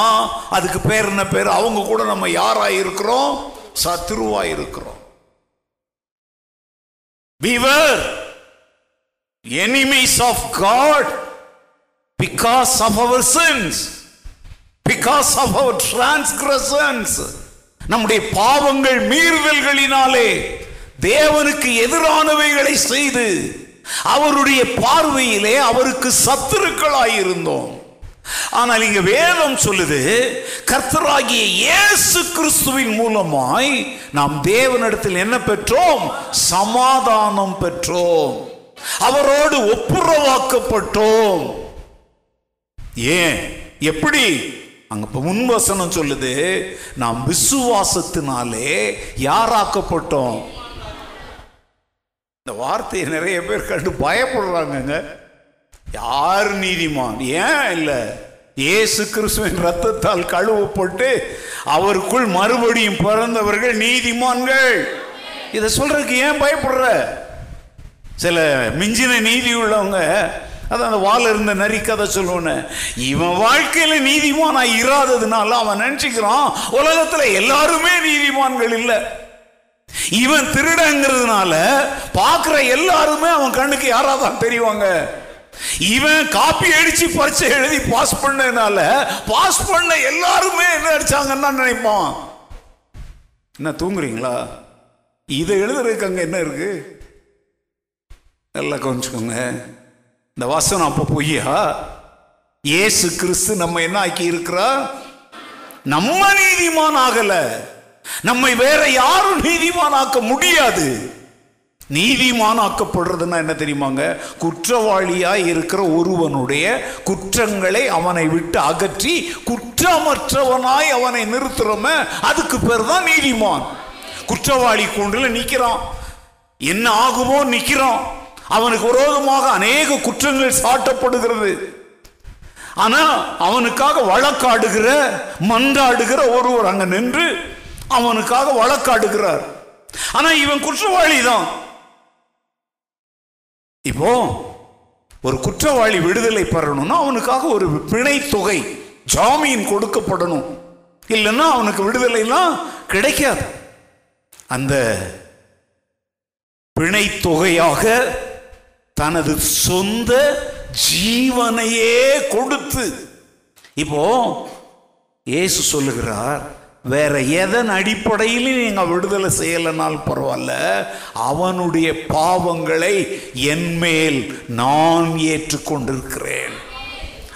அதுக்கு பேர் என்ன பேர்? அவங்க கூட நம்ம யாராக இருக்கிறோம் சத்ருவா இருக்கிறோம் we were enemies of God because of our sins because of our transgressions. நம்முடைய பாவங்கள் மீறுதல்களினாலே தேவனுக்கு எதிரானவைகளை செய்து அவருடைய பார்வையிலே அவருக்கு சத்துருக்களாயிருந்தோம். ஆனால் இங்க வேதம் சொல்லுது கர்த்தராகிய இயேசு கிறிஸ்துவின் மூலமாய் நாம் தேவனிடத்தில் என்ன பெற்றோம்? சமாதானம் பெற்றோம். அவரோடு ஒப்புரவாக்கப்பட்டோம். ஏன்? எப்படி? அங்க முன்வசனம் சொல்லுது நாம் விசுவாசத்தினாலே யாராக்கப்பட்டோம்? இந்த வார்த்தையை நிறைய பேர் கண்டு பயப்படுறாங்கங்க. யார் நீதிமான்? ஏன் இல்லை? இயேசு கிறிஸ்துவின் ரத்தத்தால் கழுவப்பட்டு அவருக்குள் மறுபடியும் பிறந்தவர்கள் நீதிமான்கள். இதை சொல்றதுக்கு ஏன் பயப்படுற? சில மிஞ்சின நீதி உள்ளவங்க அதான் அந்த வாழ இருந்த நரி கதை சொல்லுவேன்னு இவன் வாழ்க்கையில் நீதிமானா இராததுனால அவன் நினச்சிக்கிறான் உலகத்தில் எல்லாருமே நீதிமான்கள் இல்லை. இவன் திருடங்கிறதுனால பார்க்குற எல்லாருமே அவன் கண்ணுக்கு யாராக தான் தெரிவாங்க? இவன் காப்பி அடிச்சு பரீட்சை எழுதி பாஸ் பண்ணதுனால பாஸ் பண்ண எல்லாருமே என்ன அடிச்சாங்கன்னா நினைப்பான். என்ன தூங்குறீங்களா? இதை எழுதுறதுக்கு அங்க என்ன இருக்கு? நல்லா கவனிச்சுக்கோங்க. இந்த வசனம் அப்போ பொய்யா? ஏசு கிறிஸ்து நம்ம என்ன ஆக்கி இருக்கிறா? நம்ம நீதிமான் ஆகல. நம்மை வேற யாரும் நீதிமான் ஆக்க முடியாது. நீதிமானாக்கப்படுறதுன்னா என்ன தெரியுமாங்க? குற்றவாளியாய் இருக்கிற ஒருவனுடைய குற்றங்களை அவனை விட்டு அகற்றி குற்றமற்றவனாய் அவனை நிறுத்துறோமே அதுக்கு பேர் தான் நீதிமான். குற்றவாளி கூண்டில் நிற்கிறான் என்ன ஆகுமோ நிற்கிறான் அவனுக்கு விரோதமாக அநேக குற்றங்கள் சாட்டப்படுகிறது. ஆனா அவனுக்காக வழக்காடுகிற மன்றாடுகிற ஒருவர் அங்க நின்று அவனுக்காக வழக்காடுகிறார். ஆனா இவன் குற்றவாளி தான் இப்போ ஒரு குற்றவாளி விடுதலை பெறணும்னா அவனுக்காக ஒரு பிணை தொகை ஜாமீன் கொடுக்கப்படணும். இல்லைன்னா அவனுக்கு விடுதலைலாம் கிடைக்காது. அந்த பிணை தொகையாக தனது சொந்த ஜீவனையே கொடுத்து இப்போ இயேசு சொல்லுகிறார் வேற எதன் அடிப்படையிலும் நீங்கள் விடுதலை செய்யலைனால் பரவாயில்ல. அவனுடைய பாவங்களை என்மேல் நான் ஏற்றுக்கொண்டிருக்கிறேன்.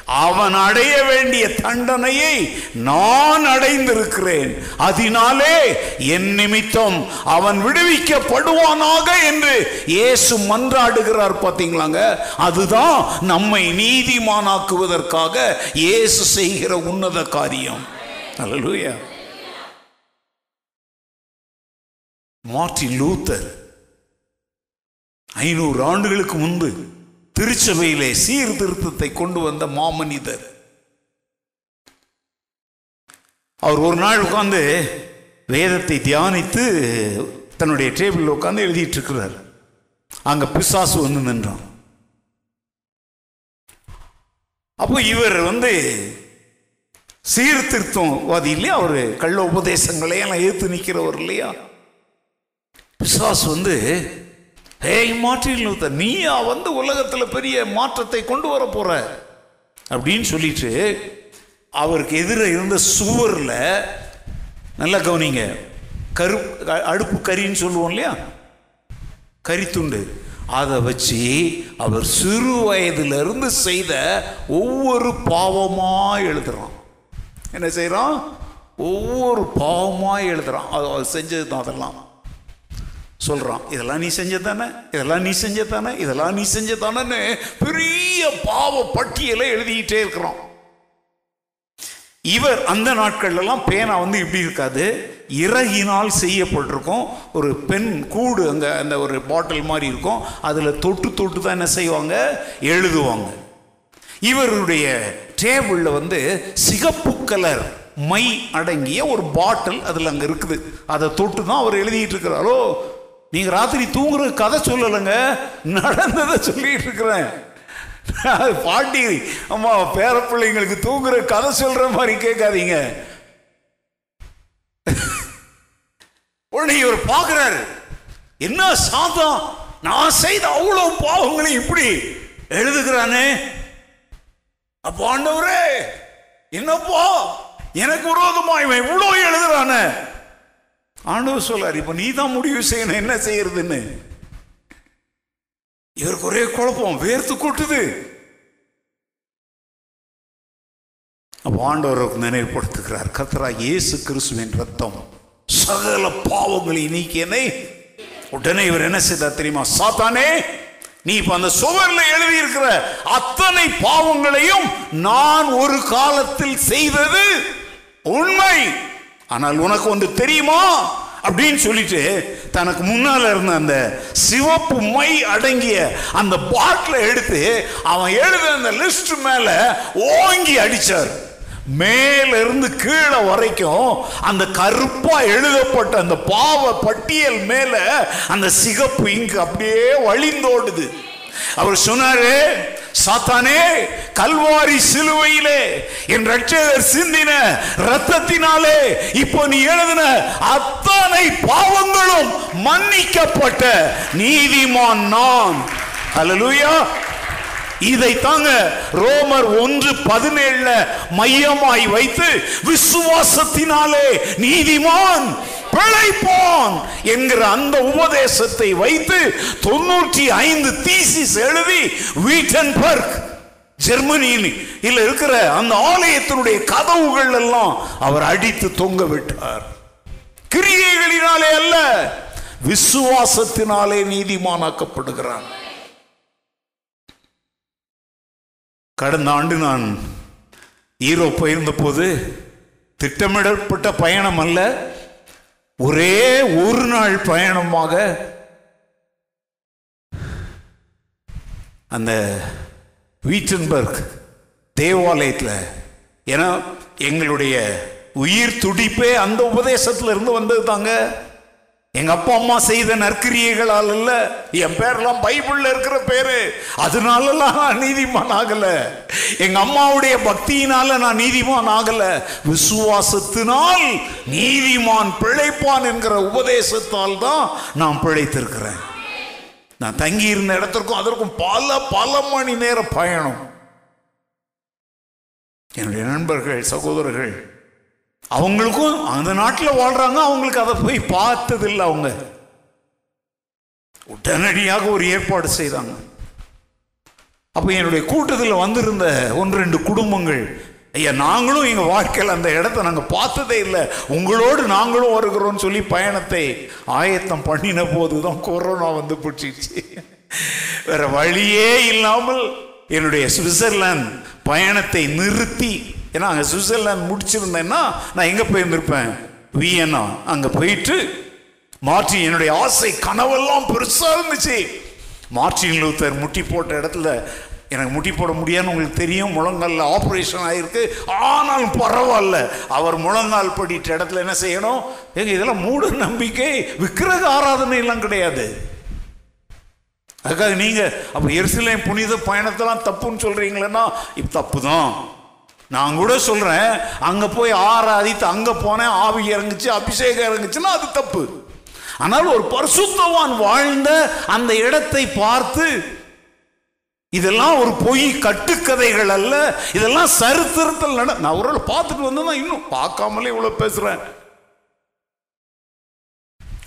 அவன் அடைய வேண்டிய தண்டனையை நான் அடைந்திருக்கிறேன். அதனாலே என் நிமித்தம் அவன் விடுவிக்கப்படுவானாக என்று இயேசு மன்றாடுகிறார் பார்த்தீங்களாங்க. அதுதான் நம்மை நீதிமானாக்குவதற்காக இயேசு செய்கிற உன்னத காரியம். அல்லூயா மார்ட்டின் லூத்தர் ஐநூறு ஆண்டுகளுக்கு முன்பு திருச்சபையிலே சீர்திருத்தத்தை கொண்டு வந்த மாமனிதர். அவர் ஒரு நாள் உட்கார்ந்து வேதத்தை தியானித்து தன்னுடைய டேபிளில் உட்காந்து எழுதிட்டு இருக்கிறார். அங்க பிசாசு வந்து நின்றான். அப்போ இவர் வந்து சீர்திருத்தம்வாதி இல்லையா? அவர் கள்ள உபதேசங்களை எல்லாம் நிற்கிறவர் இல்லையா? பிசாஸ் வந்து ஏய் மாற்றில் லூத்தர் நீயா வந்து உலகத்தில் பெரிய மாற்றத்தை கொண்டு வர போற? அப்படின்னு சொல்லிட்டு அவருக்கு எதிர இருந்த சுவரில் நல்லா கவனிங்க கரு அடுப்பு கறின்னு சொல்லுவோம் இல்லையா? கரித்துண்டு. அதை வச்சு அவர் சிறு வயதிலிருந்து செய்த ஒவ்வொரு பாவமாக எழுதுகிறான் என்ன செய்கிறான் ஒவ்வொரு பாவமாக எழுதுகிறான் அது செஞ்சது தான் அதெல்லாம். சொல்றான் இதெல்லாம் நீ செஞ்சதானே? இதெல்லாம் நீ செஞ்சதானே? இதெல்லாம் நீ செஞ்சதானே பெரிய பாவ பட்டியலை எழுதிக்கிட்டே இருக்கிறான். இவர் அந்த நாட்கள்லாம் பேனா வந்து இப்படி இருக்காது. இறகினால் செய்யப்பட்டிருக்கும். ஒரு பெண் கூடு அங்க அந்த ஒரு பாட்டில் மாதிரி இருக்கும். அதுல தொட்டு தொட்டு தான் என்ன செய்வாங்க? எழுதுவாங்க. இவருடைய டேபிளில் வந்து சிகப்பு கலர் மை அடங்கிய ஒரு பாட்டில் அதில் அங்கே இருக்குது. அதை தொட்டு தான் அவர் எழுதிட்டு இருக்கிறாரோ. நீங்கள் ராத்திரி தூங்குற கதை சொல்லலைங்க. நடந்ததை சொல்லிட்டு இருக்கிறேன். அது பாட்டி அம்மா பேர பிள்ளைங்களுக்கு தூங்குற கதை சொல்ற மாதிரி கேட்காதீங்க. உடனே இவர் பார்க்கிறாரு. என்ன சாதம் நான் செய்த அவ்வளவு பாவங்களை இப்படி எழுதுகிறானே. அப்போ ஆண்டவரே என்னப்பா? எனக்கு விரோதமா இவன் இவ்வளோ எழுதுறானே. ஆண்டவர் சொல்லார் இப்போ நீ தான் முடிவு செய்யணும் என்ன செய்யறதுன்னு? இவருக்கு ஒரே குழப்பம் வேர்த்து கொட்டுது. அப்போ ஆண்டவர் நினைவுபடுத்துகிறார் கத்ரா இயேசு கிறிஸ்துவின் ரத்தம் சகல பாவங்களை நீக்கியனை உடனே இவர் என்ன செய்தார் தெரியுமா? சாத்தானே நீ இப்ப அந்த சுவர்ல எழுதி இருக்கிற அத்தனை பாவங்களையும் நான் ஒரு காலத்தில் செய்தது உண்மை. ஆனால் உனக்கு ஒன்று தெரியுமா? அப்படின்னு சொல்லிட்டு தனக்கு முன்னால இருந்த அந்த சிவப்பு மை அடங்கிய அந்த பாட்டில் எடுத்து அவன் எழுத அந்த லிஸ்ட் மேல ஓங்கி அடிச்சார். மேலிருந்து கீழே வரைக்கும் அந்த கருப்பா எழுதப்பட்ட அந்த பாவ பட்டியல் மேல அந்த சிகப்பு இங்கு அப்படியே வழிந்தோடுது. அவர் சொன்னாரு சாத்தானே கல்வாரி சிலுவையிலே என் ரட்சகர் சிந்தின ரத்தத்தினாலே இப்போ நீ எழுதின அத்தனை பாவங்களும் மன்னிக்கப்பட்ட நீதிமான் நான். அலலுயா இதை தாங்க ரோமர் ஒன்று பதினேழுல மையமாய் வைத்து விசுவாசத்தினாலே நீதிமான் பிழைப்போம் என்கிற அந்த உபதேசத்தை வைத்து தொண்ணூற்றி ஐந்து தீசிஸ் எழுதி வீட்டன்பர்க் ஜெர்மனியில் இல்ல இருக்கிற அந்த ஆலயத்தினுடைய கதவுகள் எல்லாம் அவர் அடித்து தொங்க விட்டார். கிரியைகளினாலே அல்ல விசுவாசத்தினாலே நீதிமானாக்கப்படுகிறான். கடந்த ஆண்டு நான் ஈரோப் போயிருந்த போது திட்டமிடப்பட்ட பயணம் அல்ல ஒரே ஒரு நாள் பயணமாக அந்த வீட்டன்பர்க் தேவாலயத்தில் ஏன்னா எங்களுடைய உயிர் துடிப்பே அந்த உபதேசத்தில் இருந்து வந்தது தாங்க எங்க அப்பா அம்மா செய்த நற்கிரியைகளால் அல்ல என் பேரெல்லாம் பைபிள்ல இருக்கிற பேரு. அதனாலலாம் நான் நீதிமான் ஆகல. எங்க அம்மாவுடைய பக்தியினால நான் நீதிமான் ஆகல. விசுவாசத்தினால் நீதிமான் பிழைப்பான் என்கிற உபதேசத்தால் தான் நான் பிழைத்திருக்கிறேன். நான் தங்கி இருந்த இடத்திற்கும் அதற்கும் பல பல மணி நேர பயணம். என்னுடைய நண்பர்கள் சகோதரர்கள் அவங்களுக்கும் அந்த நாட்டில் வாழ்றாங்க அவங்களுக்கு அதை போய் பார்த்ததில்லை அவங்க. உடனடியாக ஒரு ஏற்பாடு செய்தாங்க. அப்போ என்னுடைய கூட்டத்தில் வந்திருந்த ஒன்று ரெண்டு குடும்பங்கள் ஐயா நாங்களும் எங்கள் வாழ்க்கையில் அந்த இடத்த நாங்கள் பார்த்ததே இல்லை. உங்களோடு நாங்களும் வருகிறோம்னு சொல்லி பயணத்தை ஆயத்தம் பண்ணின போது தான் கொரோனா வந்து பிடிச்சிச்சு. வேற வழியே இல்லாமல் என்னுடைய சுவிட்சர்லாந்து பயணத்தை நிறுத்தி ஏன்னா அங்கே சுவிட்சர்லாந்து முடிச்சிருந்தேன்னா நான் எங்கே போயிருந்திருப்பேன்? வியன்னா. அங்கே போயிட்டு மாற்றி என்னுடைய ஆசை கனவெல்லாம் பெருசாக இருந்துச்சு. மார்ட்டின் லூத்தர் முட்டி போட்ட இடத்துல எனக்கு முட்டி போட முடியாதுன்னு உங்களுக்கு தெரியும் முழங்காலில் ஆப்ரேஷன் ஆகிருக்கு ஆனாலும் பரவாயில்ல. அவர் முழங்கால் படிட்ட இடத்துல என்ன செய்யணும்? எங்கள் இதெல்லாம் மூட நம்பிக்கை விக்கிரக ஆராதனை எல்லாம் கிடையாது. அதுக்காக நீங்க அப்ப எரிசிலையும் புனித பயணத்தெல்லாம் தப்புன்னு சொல்றீங்களேன்னா இப்போ தப்பு தான் நான் கூட சொல்கிறேன் அங்கே போய் ஆராதித்து அங்கே போனேன் ஆவி இறங்குச்சு அபிஷேகம் இறங்குச்சுன்னா அது தப்பு. ஆனால் ஒரு பரிசுத்தவான் வாழ்ந்த அந்த இடத்தை பார்த்து இதெல்லாம் ஒரு பொய் கட்டுக்கதைகள் அல்ல இதெல்லாம் சரித்திரத்தில் நட நான் ஒரு பார்த்துட்டு வந்தேன்னா இன்னும் பார்க்காமலே இவ்வளோ பேசுகிறேன்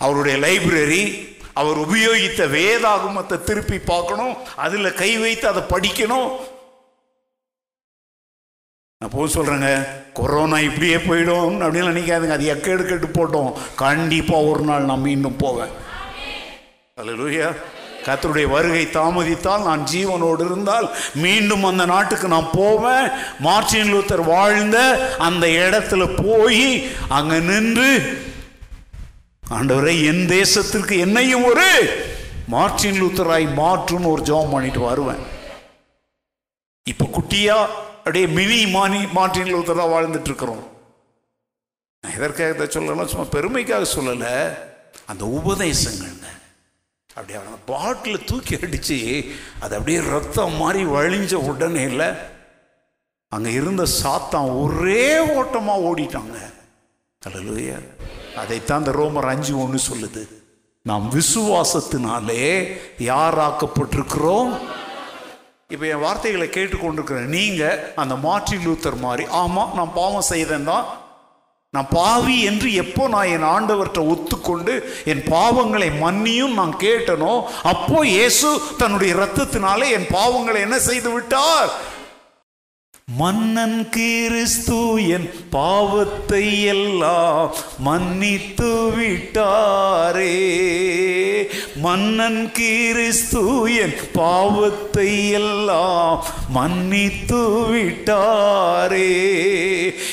அவருடைய லைப்ரரி அவர் உபயோகித்த வேதாகமத்தை திருப்பி பார்க்கணும் அதில் கை வைத்து அதை படிக்கணும் நான் போய் சொல்கிறேங்க கொரோனா இப்படியே போயிடும் அப்படின்னு நினைக்காதுங்க. அது எக்கேடு கெட்டு போட்டோம். கண்டிப்பாக ஒரு நாள் நான் மீண்டும் போவேன். அல்லேலூயா கத்தருடைய வருகை தாமதித்தால் நான் ஜீவனோடு இருந்தால் மீண்டும் அந்த நாட்டுக்கு நான் போவேன். மார்ச்சின் லூத்தர் வாழ்ந்த அந்த இடத்துல போய் அங்கே நின்று ஆண்டவரை என் தேசத்திற்கு என்னையும் ஒரு மார்ச்சின் லூத்தராய் மாற்றுன்னு ஒரு ஜெபம் பண்ணிட்டு வருவேன். இப்போ குட்டியா அப்படியே மினி மானி மார்ட்டின் லூத்தரா வாழ்ந்துட்டு இருக்கிறோம் நான் எதற்காக இதை சொல்லலாம் சும்மா பெருமைக்காக சொல்லலை. அந்த உபதேசங்கள்ங்க அப்படியே அந்த பாட்டில் தூக்கி அடித்து அது அப்படியே ரத்தம் மாதிரி வழிஞ்ச உடனே இல்லை அங்கே இருந்த சாத்தான் ஒரே ஓட்டமாக ஓடிட்டாங்க. அல்லேலூயா அதைத்தான் இந்த ரோமர் அஞ்சு ஒன்று சொல்லுது. நாம் விசுவாசத்தினாலே யாராக்கப்பட்டிருக்கிறோம் இப்போ என் வார்த்தைகளை கேட்டுக்கொண்டிருக்கிற நீங்கள் அந்த மார்ட்டின் லூத்தர் மாதிரி ஆமாம் நான் பாவம் செய்தேன் தான். நான் பாவி என்று எப்போ நான் என் ஆண்டவர்கிட்ட ஒத்துக்கொண்டு என் பாவங்களை மன்னியும் நான் கேட்டனோ அப்போ இயேசு தன்னுடைய இரத்தத்தினாலே என் பாவங்களை என்ன செய்து விட்டார்? மன்னன் கிறிஸ்து என் பாவத்தை எல்லாம் மன்னித்து விட்டாரே. மன்னன் கிறிஸ்து என் பாவத்தை எல்லாம் மன்னித்து விட்டாரே.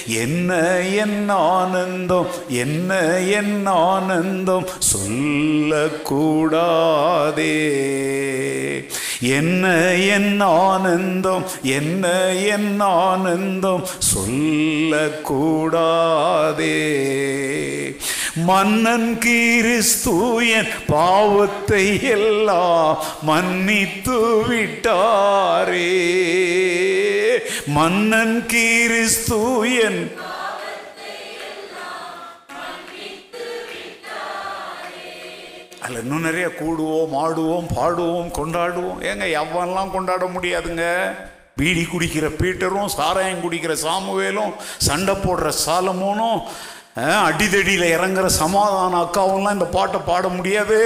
என்ன என் ஆனந்தம் என்ன என் ஆனந்தம் சொல்லக்கூடாதே. என்ன என் ஆனந்தம்? என்ன என் ஆனந்தம்? சொல்லக்கூடாதே. மன்னன் கிறிஸ்து பாவத்தை எல்லாம் மன்னித்து விட்டாரே. மன்னன் கிறிஸ்து அதில் இன்னும் நிறைய கூடுவோம் ஆடுவோம் பாடுவோம் கொண்டாடுவோம். ஏங்க எவ்வளோலாம் கொண்டாட முடியாதுங்க? பீடி குடிக்கிற பீட்டரும் சாராயம் குடிக்கிற சாமுவேலும் சண்டை போடுற சாலமோனும் அடிதடியில் இறங்குற சமாதான அக்காவும்லாம் இந்த பாட்டை பாட முடியாது.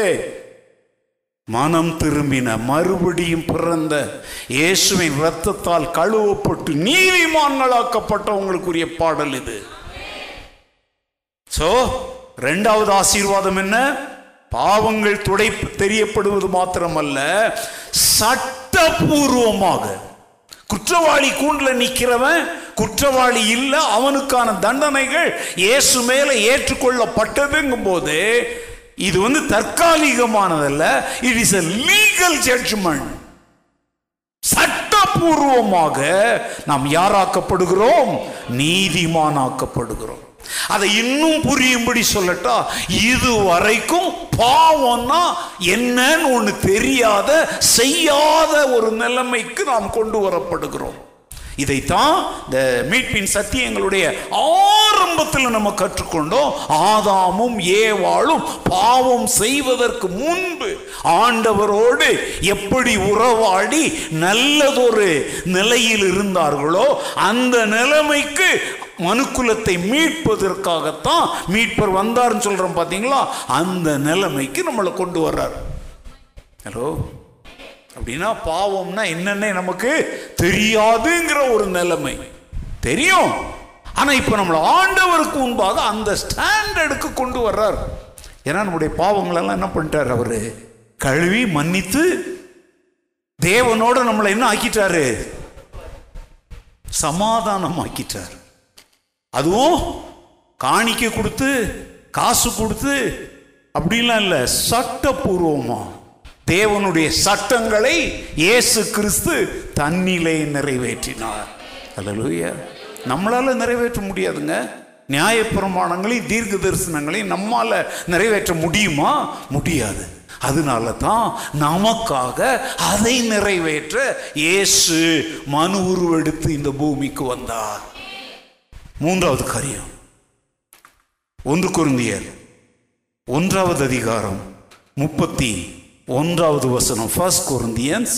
மனம் திரும்பின மறுபடியும் பிறந்த இயேசுவின் இரத்தத்தால் கழுவப்பட்டு நீதிமான்களாக்கப்பட்டவங்களுக்குரிய பாடல் இது. சோ ரெண்டாவது ஆசீர்வாதம் என்ன? பாவங்கள் துடை தெரியப்படுவது மாத்திரமல்ல சட்டபூர்வமாக. குற்றவாளி கூண்டில் நிற்கிறவன் குற்றவாளி இல்லை அவனுக்கான தண்டனைகள் இயேசு மேலே ஏற்றுக்கொள்ளப்பட்டதுங்கும் போது இது வந்து தற்காலிகமானதல்ல it is a legal judgement சட்டபூர்வமாக நாம் யாராக்கப்படுகிறோம்? நீதிமானாக்கப்படுகிறோம். அதை இன்னும் புரியும்படி சொல்லட்டா இது வரைக்கும் பாவம்னா என்னன்னு ஒன்று தெரியாத செய்யாத ஒரு நிலைமைக்கு நாம் கொண்டு வரப்படுகிறோம். இதைத்தான் இந்த மீட்பின் சத்தியங்களுடைய ஆரம்பத்தில் நம்ம கற்றுக்கொண்டோம். ஆதாமும் ஏவாளும் பாவம் செய்வதற்கு முன்பு ஆண்டவரோடு எப்படி உறவாடி நல்லதொரு நிலையில் இருந்தார்களோ அந்த நிலைமைக்கு மனுக்குலத்தை மீட்பதற்காகத்தான் மீட்பர் வந்தார்னு சொல்கிறோம் பார்த்தீங்களா அந்த நிலைமைக்கு நம்மளை கொண்டு வர்றார். ஹலோ? அப்படின்னா பாவம்னா என்னன்னே நமக்கு தெரியாதுங்கிற ஒரு நிலைமை. தெரியும். ஆனால் இப்போ நம்மளை ஆண்டவருக்கு முன்பாக அந்த ஸ்டாண்டர்டுக்கு கொண்டு வர்றார். ஏன்னா நம்முடைய பாவங்களெல்லாம் என்ன பண்ணிட்டார் அவரு? கழுவி மன்னித்து தேவனோட நம்மளை என்ன ஆக்கிட்டாரு? சமாதானம் ஆக்கிட்டார் அதுவும் காணிக்க கொடுத்து காசு கொடுத்து அப்படிலாம் இல்லை. சட்டபூர்வமா தேவனுடைய சட்டங்களை இயேசு கிறிஸ்து தன்னிலே நிறைவேற்றினார். அல்லேலூயா நம்மளால் நிறைவேற்ற முடியாதுங்க. நியாயப்பிரமாணங்களையும் தீர்க்க தரிசனங்களையும் நம்மால் நிறைவேற்ற முடியுமா? முடியாது. அதனால தான் நமக்காக அதை நிறைவேற்ற இயேசு மனு உருவெடுத்து இந்த பூமிக்கு வந்தார். மூன்றாவது காரியம். ஒன்று குருந்தியர் ஒன்றாவது அதிகாரம் முப்பத்தி ஒன்றாவது வசனம். First Corinthians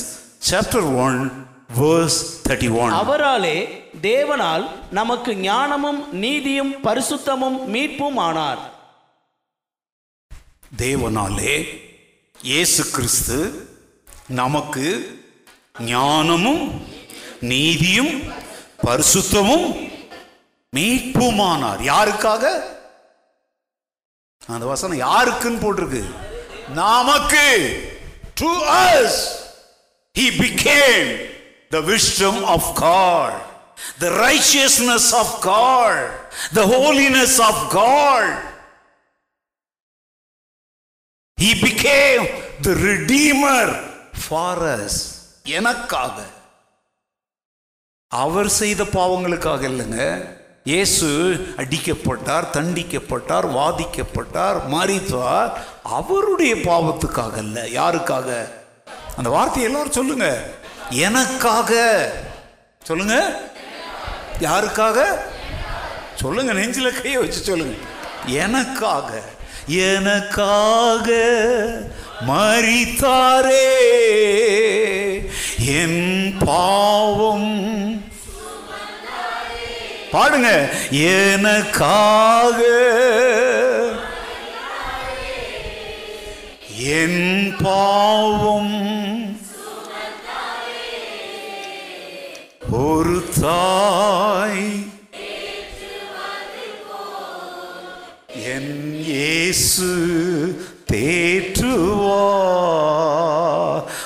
chapter one verse thirty one அவராலே தேவனால் நமக்கு ஞானமும் நீதியும் பரிசுத்தமும் மீட்பும் ஆனார். தேவனாலே இயேசு கிறிஸ்து நமக்கு ஞானமும் நீதியும் பரிசுத்தமும் மீட்புமானார் யாருக்காக அந்த வசனம் யாருக்குன்னு போட்டிருக்கு நமக்கு to us he became the wisdom of God the righteousness of God the holiness of God he became the redeemer for us எனக்காக அவர் செய்த பாவங்களுக்காக இல்லைங்க இயேசு அடிக்கப்பட்டார் தண்டிக்கப்பட்டார் வாதிக்கப்பட்டார் மறித்தார். அவருடைய பாவத்துக்காக அல்ல. யாருக்காக? அந்த வார்த்தையை எல்லாரும் சொல்லுங்க. எனக்காக. சொல்லுங்க. யாருக்காக? சொல்லுங்க நெஞ்சில கையை வச்சு சொல்லுங்க. எனக்காக. எனக்காக மறித்தாரே. என் பாவம் பாடுங்க. எனக்காக. என் பாவம் ஒரு தாய் என் இயேசு தேற்றுவா.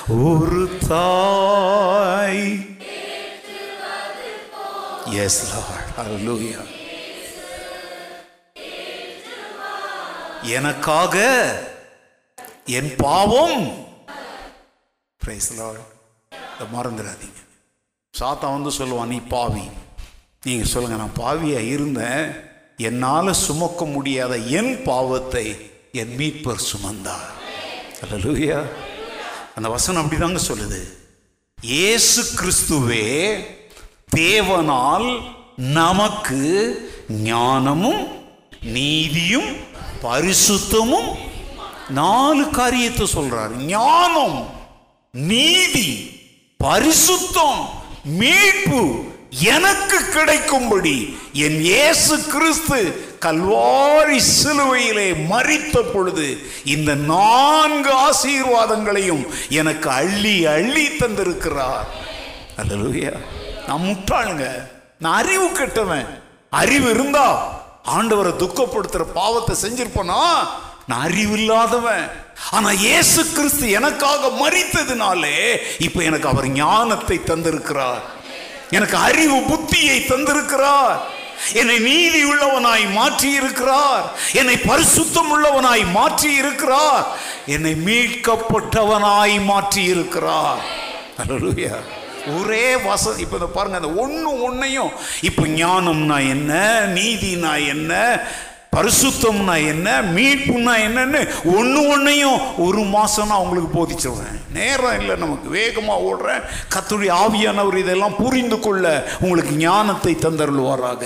ஒரு தாய். எஸ் லார்ட் ஹalleluya எனக்காக என் பாவம். இதை மறந்துடாதீங்க. சாத்தா வந்து சொல்லுவான் நீ பாவி. நீங்க சொல்லுங்க நான் பாவியா இருந்தேன். என்னால சுமக்க முடியாத என் பாவத்தை என் மீட்பர் சுமந்தார். அல்லேலூயா அந்த வசனம் அப்படிதாங்க சொல்லுது. இயேசு கிறிஸ்துவே தேவனால் நமக்கு ஞானமும் நீதியும் பரிசுத்தமும் நாலு காரியத்தை சொல்றாரு. ஞானம் நீதி பரிசுத்தம் மீட்பு எனக்கு கிடைக்கும்படி என் இயேசு கிறிஸ்து கல்வாரி சிலுவையிலே மறித்த பொழுது இந்த நான்கு ஆசீர்வாதங்களையும் எனக்கு அள்ளி அள்ளி தந்திருக்கிறார். அல்லேலூயா. நான் முட்டாளுங்க. நான் அறிவு கெட்டவன். அறிவு இருந்தா ஆண்டவரை துக்கப்படுத்துற பாவத்தை செஞ்சிருப்பனா? நான் அறிவு இல்லாதவன். ஆனா இயேசு கிறிஸ்து எனக்காக மறித்ததுனாலே இப்ப எனக்கு அவர் ஞானத்தை தந்திருக்கிறார். எனக்கு அறிவு புத்தியை தந்திருக்கிறார். என்னை நீதி உள்ளவனாய் மாற்றி இருக்கிறார் என்னை பரிசுத்தம் உள்ளவனாய் மாற்றி இருக்கிறார் என்னை மீட்கப்பட்டவனாய் மாற்றி இருக்கிறார் அல்லேலூயா ஒரே வசதி இப்போ இந்த பாருங்க அந்த ஒன்று ஒன்றையும் இப்போ ஞானம்னா என்ன நீதினா என்ன பரிசுத்தம்னா என்ன மீட்புனா என்னன்னு ஒன்று ஒன்றையும் ஒரு மாதம் நான் உங்களுக்கு போதிச்சிடுறேன். நேரம் இல்லை நமக்கு வேகமாக ஓடுறேன். கத்துடைய ஆவியானவர் இதெல்லாம் புரிந்து கொள்ள உங்களுக்கு ஞானத்தை தந்தருள்வாராக.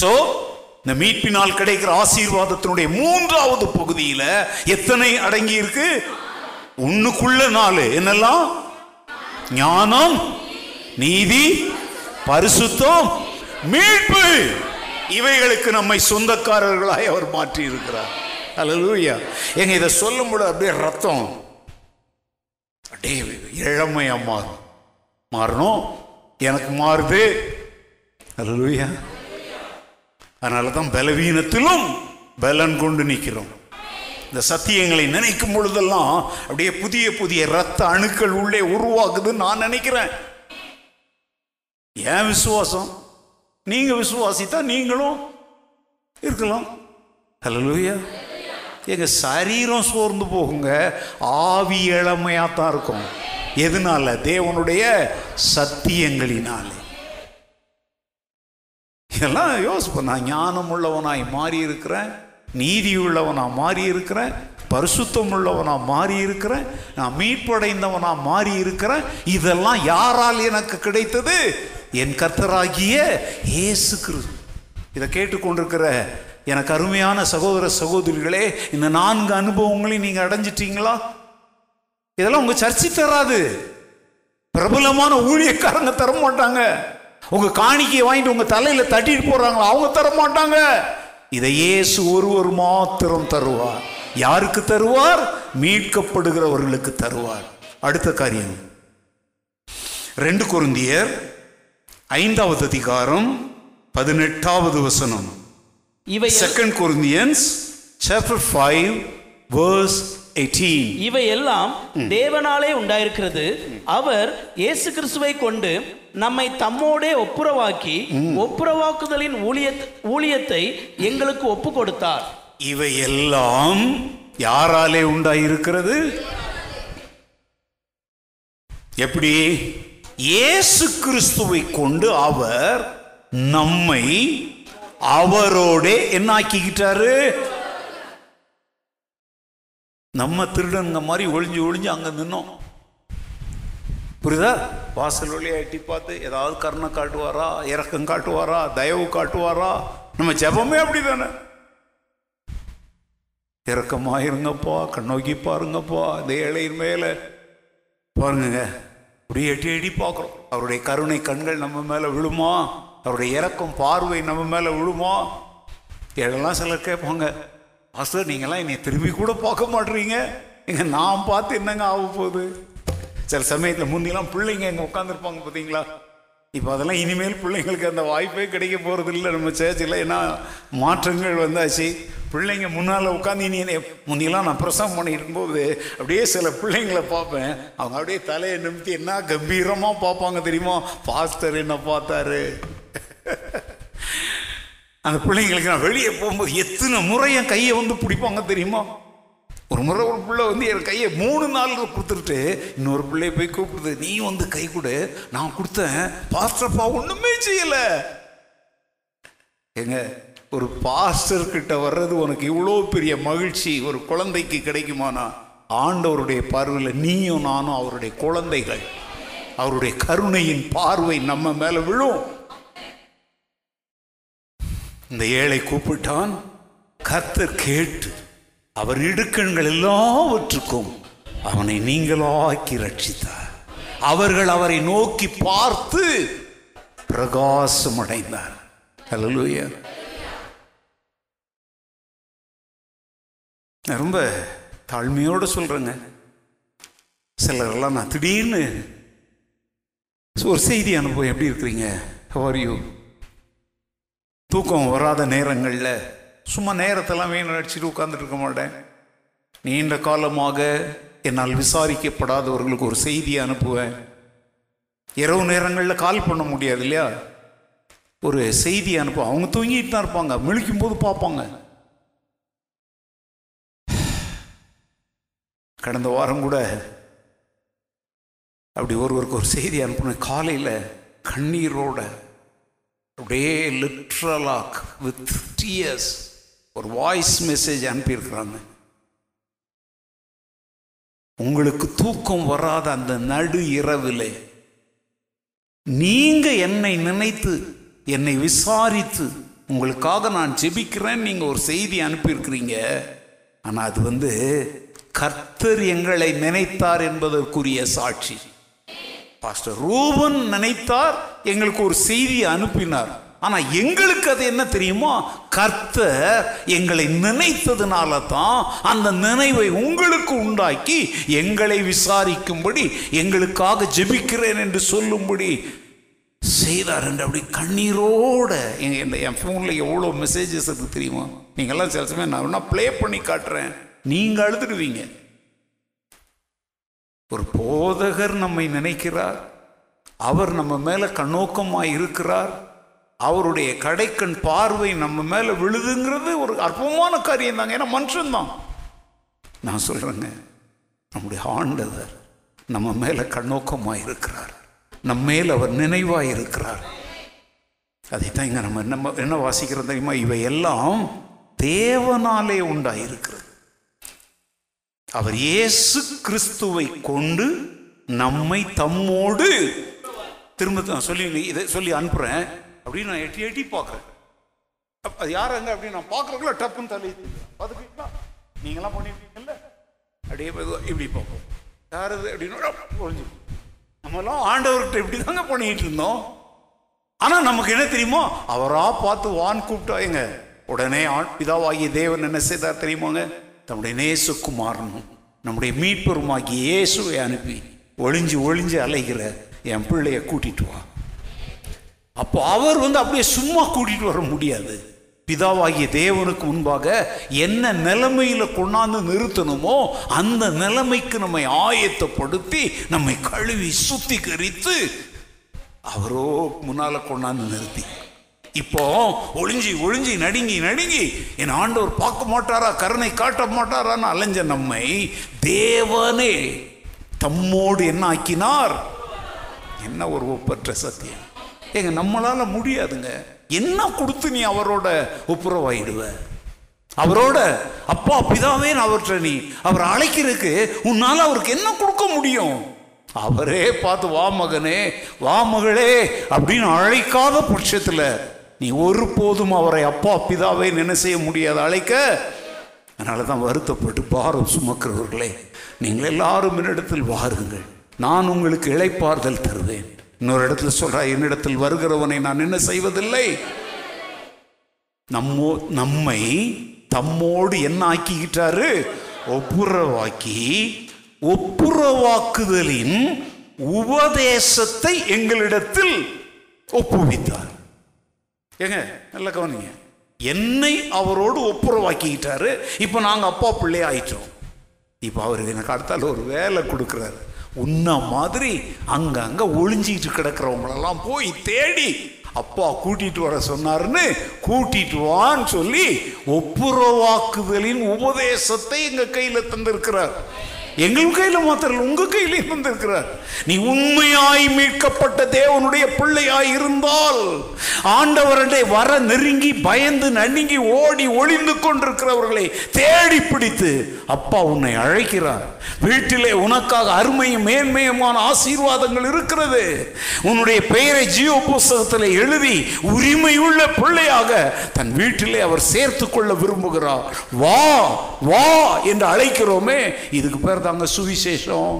ஸோ இந்த மீட்பினால் கிடைக்கிற ஆசீர்வாதத்தினுடைய மூன்றாவது பகுதியில் எத்தனை அடங்கி இருக்கு? ஒன்றுக்குள்ள நாலு. என்னெல்லாம்? ஞானம் நீதி பரிசுத்தம் மீட்பு. இவைகளுக்கு நம்மை சொந்தக்காரர்களாய் அவர் மாற்றி இருக்கிறார் அலலூயா எங்க இதை சொல்லும்போது அப்படியே ரத்தம். அப்படியே இளமையா மாறும் மாறணும்? எனக்கு மாறுது. அலலூயா அதனால தான் பலவீனத்திலும் பலன் கொண்டு நிற்கிறோம் இந்த சத்தியங்களை நினைக்கும் பொழுதெல்லாம் அப்படியே புதிய புதிய ரத்த அணுக்கள் உள்ளே உருவாகுதுன்னு நான் நினைக்கிறேன். ஏன் விசுவாசம்? நீங்க விசுவாசித்தா நீங்களும் இருக்கலாம். ஹலோயா எங்க சரீரம் சோர்ந்து போகுங்க. ஆவி இளமையா தான் இருக்கும். எதனால? தேவனுடைய சத்தியங்களினாலே. இதெல்லாம் யோசிப்பேன் நான் ஞானம் உள்ளவனாய் மாறி இருக்கிறேன் நீதி மாறி இருக்கிறேன் பரிசுத்தம் உள்ளவனாக மாறி இருக்கிறேன் நான் மீட்படைந்தவனாக மாறி இருக்கிறேன் இதெல்லாம் யாரால் எனக்கு கிடைத்தது? என் கர்த்தராகிய இயேசு கிறிஸ்து. இதை கேட்டுக்கொண்டிருக்கிற எனக்கு அருமையான சகோதர சகோதரிகளே இந்த நான்கு அனுபவங்களையும் நீங்கள் அடைஞ்சிட்டீங்களா? இதெல்லாம் உங்கள் சர்ச்சை தராது. பிரபலமான ஊழியக்காரங்க தர மாட்டாங்க உங்கள் காணிக்கையை வாங்கிட்டு உங்கள் தலையில் தட்டிட்டு போறாங்களா? அவங்க தர மாட்டாங்க இதை இயேசு ஒருவர் மாத்திரம் தருவார். யாருக்கு தருவார்? மீட்கப்படுகிறவர்களுக்கு தருவார். அடுத்த காரியம். ரெண்டு கொருந்தியர் ஐந்தாவது அதிகாரம் பதினெட்டாவது வசனம். இவை second Corinthians chapter five verse இவை எல்லாம் தேவனாலே உண்டாயிருக்கிறது. அவர் இயேசு கிறிஸ்துவை கொண்டு நம்மை தம்மோடே ஒப்புரவாக்கி ஒப்புரவாக்குதலின் ஊழிய ஊழியத்தை எங்களுக்கு ஒப்பு கொடுத்தார் இவை எல்லாம் யாராலே உண்டாயிருக்கிறது? எப்படி? இயேசு கிறிஸ்துவை கொண்டு அவர் நம்மை அவரோட என்ன ஆக்கிக்கிட்டாரு நம்ம திருடனுங்க மாதிரி ஒளிஞ்சு ஒளிஞ்சு அங்க நின்னோம். புரியுதா? வாசல் வழியாக எட்டி பார்த்து ஏதாவது கருணை காட்டுவாரா? இறக்கம் காட்டுவாரா? தயவு காட்டுவாரா? நம்ம ஜெபமே அப்படிதானே. இறக்கமாக இருங்கப்பா கண்ணோக்கி பாருங்கப்பா. இந்த ஏழையின் மேலே. பாருங்க அப்படியே எட்டி எட்டி பார்க்குறோம். அவருடைய கருணை கண்கள் நம்ம மேலே விழுமா? அவருடைய இறக்கம் பார்வை நம்ம மேலே விழுமா? இதெல்லாம் சிலர் கேட்பாங்க பாஸ்டர் நீங்களாம் என்னை திரும்பி கூட பார்க்க மாட்டீங்க. எங்க நான் பார்த்து என்னங்க ஆக போகுது? சில சமயத்தில் முந்திலாம் பிள்ளைங்க இங்கே உட்காந்துருப்பாங்க பார்த்தீங்களா இப்போ அதெல்லாம் இனிமேல் பிள்ளைங்களுக்கு அந்த வாய்ப்பே கிடைக்க போகிறது இல்லை. நம்ம சேர்ச்சில் ஏன்னா மாற்றங்கள் வந்தாச்சு? பிள்ளைங்க முன்னால் உட்காந்து இனி முந்திலாம் நான் பிரசவம் பண்ணிட்டு இருக்கும்போது அப்படியே சில பிள்ளைங்களை பார்ப்பேன். அவங்க அப்படியே தலையை நிமித்தி என்ன கம்பீரமாக பார்ப்பாங்க தெரியுமா? பாஸ்டர் என்ன பார்த்தாரு. அந்த பிள்ளைங்களுக்கு நான் வெளியே போகும்போது எத்தனை முறை என் கையை வந்து பிடிப்பாங்க தெரியுமா? ஒரு முறை ஒரு பிள்ளை வந்து என் கையை மூணு நாள் கொடுத்துட்டு இன்னொரு பிள்ளைய போய் கூப்பிடுது. நீ வந்து கை கொடு. நான் கொடுத்தேன். பாஸ்டர்ப்பா ஒன்றுமே செய்யலை. எங்க ஒரு பாஸ்டர் கிட்ட வர்றது உனக்கு இவ்வளோ பெரிய மகிழ்ச்சி. ஒரு குழந்தைக்கு கிடைக்குமானா? ஆண்டவருடைய பார்வையில் நீயும் நானும் அவருடைய குழந்தைகள். அவருடைய கருணையின் பார்வை நம்ம மேலே விழும். இந்த ஏழை கூப்பிட்டான். கர்த்தர் கேட்டு அவர் இடுக்கண்கள் எல்லாவற்றுக்கும் அவனை நீங்களாக்கி ரட்சித்தார். அவர்கள் அவரை நோக்கி பார்த்து பிரகாசம் அடைந்தார் ஹalleluya ரொம்ப தாழ்மையோடு சொல்கிறேங்க சிலரெல்லாம் நான் திடீர்னு ஒரு செய்தி அனுபவம் எப்படி இருக்கிறீங்க? ஹவர் யூ தூக்கம் வராத நேரங்களில் சும்மா நேரத்தெல்லாம் வீண் அடிச்சுட்டு உட்கார்ந்துட்டு இருக்க மாட்டேன். நீண்ட காலமாக என்னால் விசாரிக்கப்படாதவர்களுக்கு ஒரு செய்தியை அனுப்புவேன். இரவு நேரங்களில் கால் பண்ண முடியாது இல்லையா? ஒரு செய்தி அனுப்புவேன் அவங்க தூங்கிட்டு தான் இருப்பாங்க. முழிக்கும் போது பார்ப்பாங்க. கடந்த வாரம் கூட அப்படி ஒருவருக்கு ஒரு செய்தி அனுப்புனேன். காலையில் கண்ணீரோட அப்படியே லிட்ரலாக் வித் டியர்ஸ் ஒரு வாய்ஸ் மெசேஜ் அனுப்பியிருக்கிறாங்க. உங்களுக்கு தூக்கம் வராத அந்த நடு இரவில் நீங்க என்னை நினைத்து என்னை விசாரித்து உங்களுக்காக நான் ஜெபிக்கிறேன் நீங்க ஒரு செய்தி அனுப்பியிருக்கிறீங்க. ஆனா அது வந்து கர்த்தர் எங்களை நினைத்தார் என்பதற்குரிய சாட்சி. பாஸ்டர் ரூபன் நினைத்தார் எங்களுக்கு ஒரு செய்தியை அனுப்பினார். ஆனால் எங்களுக்கு அது என்ன தெரியுமோ? கர்த்தர் எங்களை நினைத்ததுனால தான் அந்த நினைவை உங்களுக்கு உண்டாக்கி எங்களை விசாரிக்கும்படி எங்களுக்காக ஜெபிக்கிறேன் என்று சொல்லும்படி செய்தார் என்று அப்படி கண்ணீரோட என் என் ஃபோனில் எவ்வளோ மெசேஜஸ் இருக்குது தெரியுமா? நீங்கள்லாம் சில சமயம் நான் வேணா ப்ளே பண்ணி காட்டுறேன். நீங்கள் அழுதுடுவீங்க. ஒரு போதகர் நம்மை நினைக்கிறார். அவர் நம்ம மேலே கண்ணோக்கமாக இருக்கிறார். அவருடைய கடைக்கண் பார்வை நம்ம மேலே விழுதுங்கிறது ஒரு அற்புதமான காரியம் தாங்க ஏன்னா மனுஷன்தான். நான் சொல்கிறேங்க நம்முடைய ஆண்டவர் நம்ம மேலே கண்ணோக்கமாக இருக்கிறார். நம்ம மேல் அவர் நினைவாக இருக்கிறார். அதைத்தான் இங்கே நம்ம என்ன என்ன வாசிக்கிறோம் தெரியுமா? இவை எல்லாம் தேவனாலே உண்டாயிருக்கிறது. அவர் இயேசு கிறிஸ்துவை கொண்டு நம்மை தம்மோடு திரும்ப சொல்லி இதை சொல்லி அனுப்புகிறேன் அப்படின்னு நான் எட்டி எட்டி பார்க்குறேன். அப்ப அது யாருங்க அப்படின்னு நான் பார்க்குறக்குள்ள டப்புன்னு தள்ளி பார்த்துக்கிட்டா நீங்களாம் பண்ணிருக்கீங்கல்ல? அப்படியே இப்படி பார்ப்போம். யார் இது அப்படின்னு புரிஞ்சு நம்மலாம் ஆண்டவர்கிட்ட இப்படி தாங்க பண்ணிக்கிட்டு இருந்தோம். ஆனால் நமக்கு என்ன தெரியுமோ? அவரா பார்த்து வான் கூப்பிட்டாங்க உடனே ஆண் பிதாவாகிய தேவன் என்ன செய்தார் தெரியுமாங்க? தம்முடைய நேசுக்குமாரனும் நம்முடைய மீட்பெருமாகிய இயேசுவை அனுப்பி ஒளிஞ்சு ஒளிஞ்சு அலைகிற என் பிள்ளைய கூட்டிட்டு வா. அப்போ அவர் வந்து அப்படியே சும்மா கூட்டிகிட்டு வர முடியாது. பிதாவாகிய தேவனுக்கு முன்பாக என்ன நிலைமையில் கொண்டாந்து நிறுத்தணுமோ அந்த நிலைமைக்கு நம்மை ஆயத்தப்படுத்தி நம்மை கழுவி சுத்திகரித்து அவரோ முன்னால் கொண்டாந்து நிறுத்தி. இப்போ ஒளிஞ்சி ஒளிஞ்சி நடுங்கி நடுங்கி என் ஆண்டவர் பார்க்க மாட்டாரா கருணை காட்ட மாட்டாரான்னு அலைஞ்ச நம்மை தேவனே தம்மோடு என்ன ஆக்கினார்? என்ன ஒரு ஒப்பற்ற சத்தியம்? ஏங்க நம்மளால முடியாதுங்க. என்ன கொடுத்து நீ அவரோட ஒப்புரவாயிடுவ? அவரோட அப்பா பிதாவே அவற்றை நீ அவர் அழைக்கிறதுக்கு உன்னால அவருக்கு என்ன கொடுக்க முடியும்? அவரே பார்த்து வா மகனே வா மகளே அப்படின்னு அழைக்காத பட்சத்தில் நீ ஒருபோதும் அவரை அப்பா பிதாவே என்ன செய்ய முடியாது அழைக்க. அதனால தான் வருத்தப்பட்டு பாரம் சுமக்கிறவர்களே நீங்கள் எல்லாரும் என்னிடத்தில் வாருங்கள். நான் உங்களுக்கு இழைப்பார்தல் தருவேன். இன்னொரு இடத்துல சொல்றா என்னிடத்தில் வருகிறவனை நான் என்ன செய்வதில்லை? நம்மோ நம்மை தம்மோடு என்ன ஆக்கிக்கிட்டாரு ஒப்புரவாக்கி ஒப்புரவாக்குதலின் உபதேசத்தை எங்களிடத்தில் ஒப்புவித்தார். ஏங்க நல்ல கவனிங்க. என்னை அவரோடு ஒப்புரவாக்கிக்கிட்டாரு. இப்போ நாங்கள் அப்பா பிள்ளையே ஆயிட்டோம் இப்போ அவர் எனக்கு அடுத்தால ஒரு வேலை கொடுக்குறாரு. உன்ன மாதிரி அங்கங்க ஒளிஞ்சிட்டு கிடக்கிறவங்களெல்லாம் போய் தேடி அப்பா கூட்டிட்டு வர சொன்னார்னு கூட்டிட்டு வான்னு சொல்லி ஒப்புரவாக்குதலின் உபதேசத்தை எங்க கையில தந்திருக்கிறார். எங்கள் கையில் மாத்திரம் உங்கள் உங்க கையிலையும் நீ உண்மையாய் மீட்கப்பட்ட தேவனுடைய பிள்ளையாய் இருந்தால் ஆண்டவரண்டை வர நெருங்கி பயந்து நடுங்கி ஓடி ஒளிந்து கொண்டிருக்கிறவர்களை தேடி பிடித்து அப்பா உன்னை அழைக்கிறார். வீட்டிலே உனக்காக அருமையும் மேன்மையுமான ஆசீர்வாதங்கள் இருக்கிறது. உன்னுடைய பெயரை ஜீவ புஸ்தகத்தில் எழுதி உரிமையுள்ள பிள்ளையாக தன் வீட்டிலே அவர் சேர்த்து கொள்ள விரும்புகிறார். வா வா என்று அழைக்கிறோமே இதுக்கு பேர் தாங்க சுவிசேஷம்.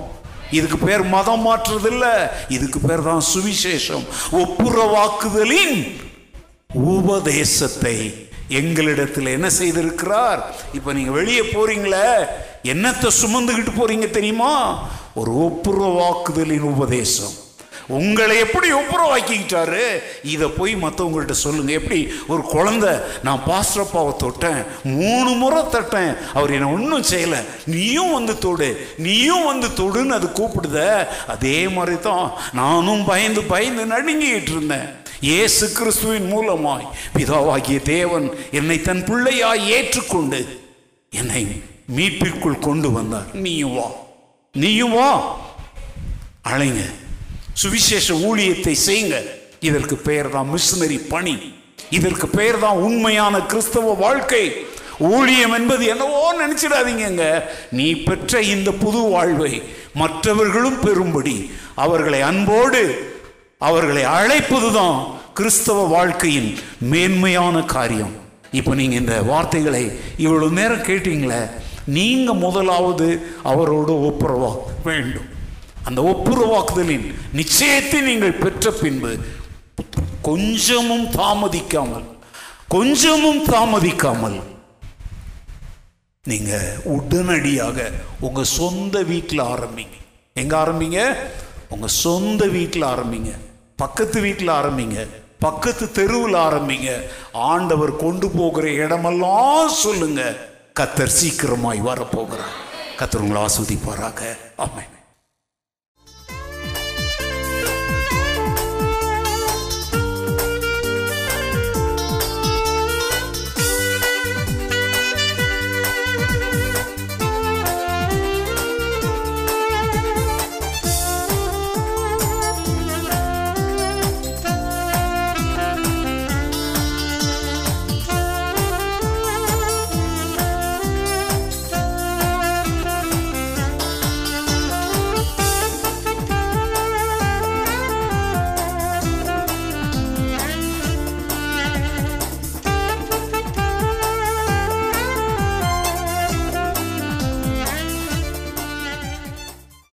இதுக்கு பேர் மதம் மாற்றுறதில்ல இதுக்கு பேர் தான் சுவிசேஷம். ஒப்புரவாக்குதலின் உபதேசத்தை எங்களிடத்தில் என்ன செய்திருக்கிறார்? இப்போ நீங்கள் வெளியே போறீங்களே என்னத்தை சுமந்துக்கிட்டு போறீங்க தெரியுமா? ஒரு ஒப்புரவாக்குதலின் உபதேசம். உங்களை எப்படி ஒப்புரவாக்கிக்கிட்டாரு இதை போய் மற்றவங்கள்ட்ட சொல்லுங்க. எப்படி? ஒரு குழந்தை நான் பாஸ்டப்பாவை தொட்டேன். மூணு முறை தட்டேன். அவர் என்னை ஒன்றும் செய்யலை. நீயும் வந்து தொடு. நீயும் வந்து தொடுன்னு அது கூப்பிடுத. அதே மாதிரி தான் நானும் பயந்து பயந்து நடுங்கிக்கிட்டு இருந்தேன். இயேசு கிறிஸ்துவின் மூலமாய் பிதாவாகிய தேவன் என்னை தன் பிள்ளையாய் ஏற்றுக்கொண்டு என்னை மீட்பிற்குள் கொண்டு வந்தார். நீயும் வா. நீயும் வா. அழைங்க. சுவிசேஷ ஊழியத்தை செய்யுங்க இதற்கு பெயர் தான் மிஷினரி பணி. இதற்கு பெயர் தான் உண்மையான கிறிஸ்தவ வாழ்க்கை. ஊழியம் என்பது என்னவோ நினைச்சிடாதீங்க நீ பெற்ற இந்த புது வாழ்வை மற்றவர்களும் பெறும்படி அவர்களை அன்போடு அவர்களை அழைப்பதுதான் கிறிஸ்தவ வாழ்க்கையின் மேன்மையான காரியம். இப்போ நீங்கள் இந்த வார்த்தைகளை இவ்வளோ நேரம் கேட்டீங்களே நீங்கள் முதலாவது அவரோடு ஒப்புரவா வேண்டும். அந்த ஒப்புரவாக்குதலின் நிச்சயத்தை நீங்கள் பெற்ற பின்பு கொஞ்சமும் தாமதிக்காமல் கொஞ்சமும் தாமதிக்காமல் நீங்க உடனடியாக உங்க சொந்த வீட்டில் ஆரம்பிங்க. எங்க ஆரம்பிங்க? உங்க சொந்த வீட்டில் ஆரம்பிங்க. பக்கத்து வீட்டில் ஆரம்பிங்க. பக்கத்து தெருவில் ஆரம்பிங்க. ஆண்டவர் கொண்டு போகிற இடமெல்லாம் சொல்லுங்க. கத்தர் சீக்கிரமாய் வரப்போகிறார். கத்தர் உங்களை ஆஸ்வதிப்பாராக. ஆமாம்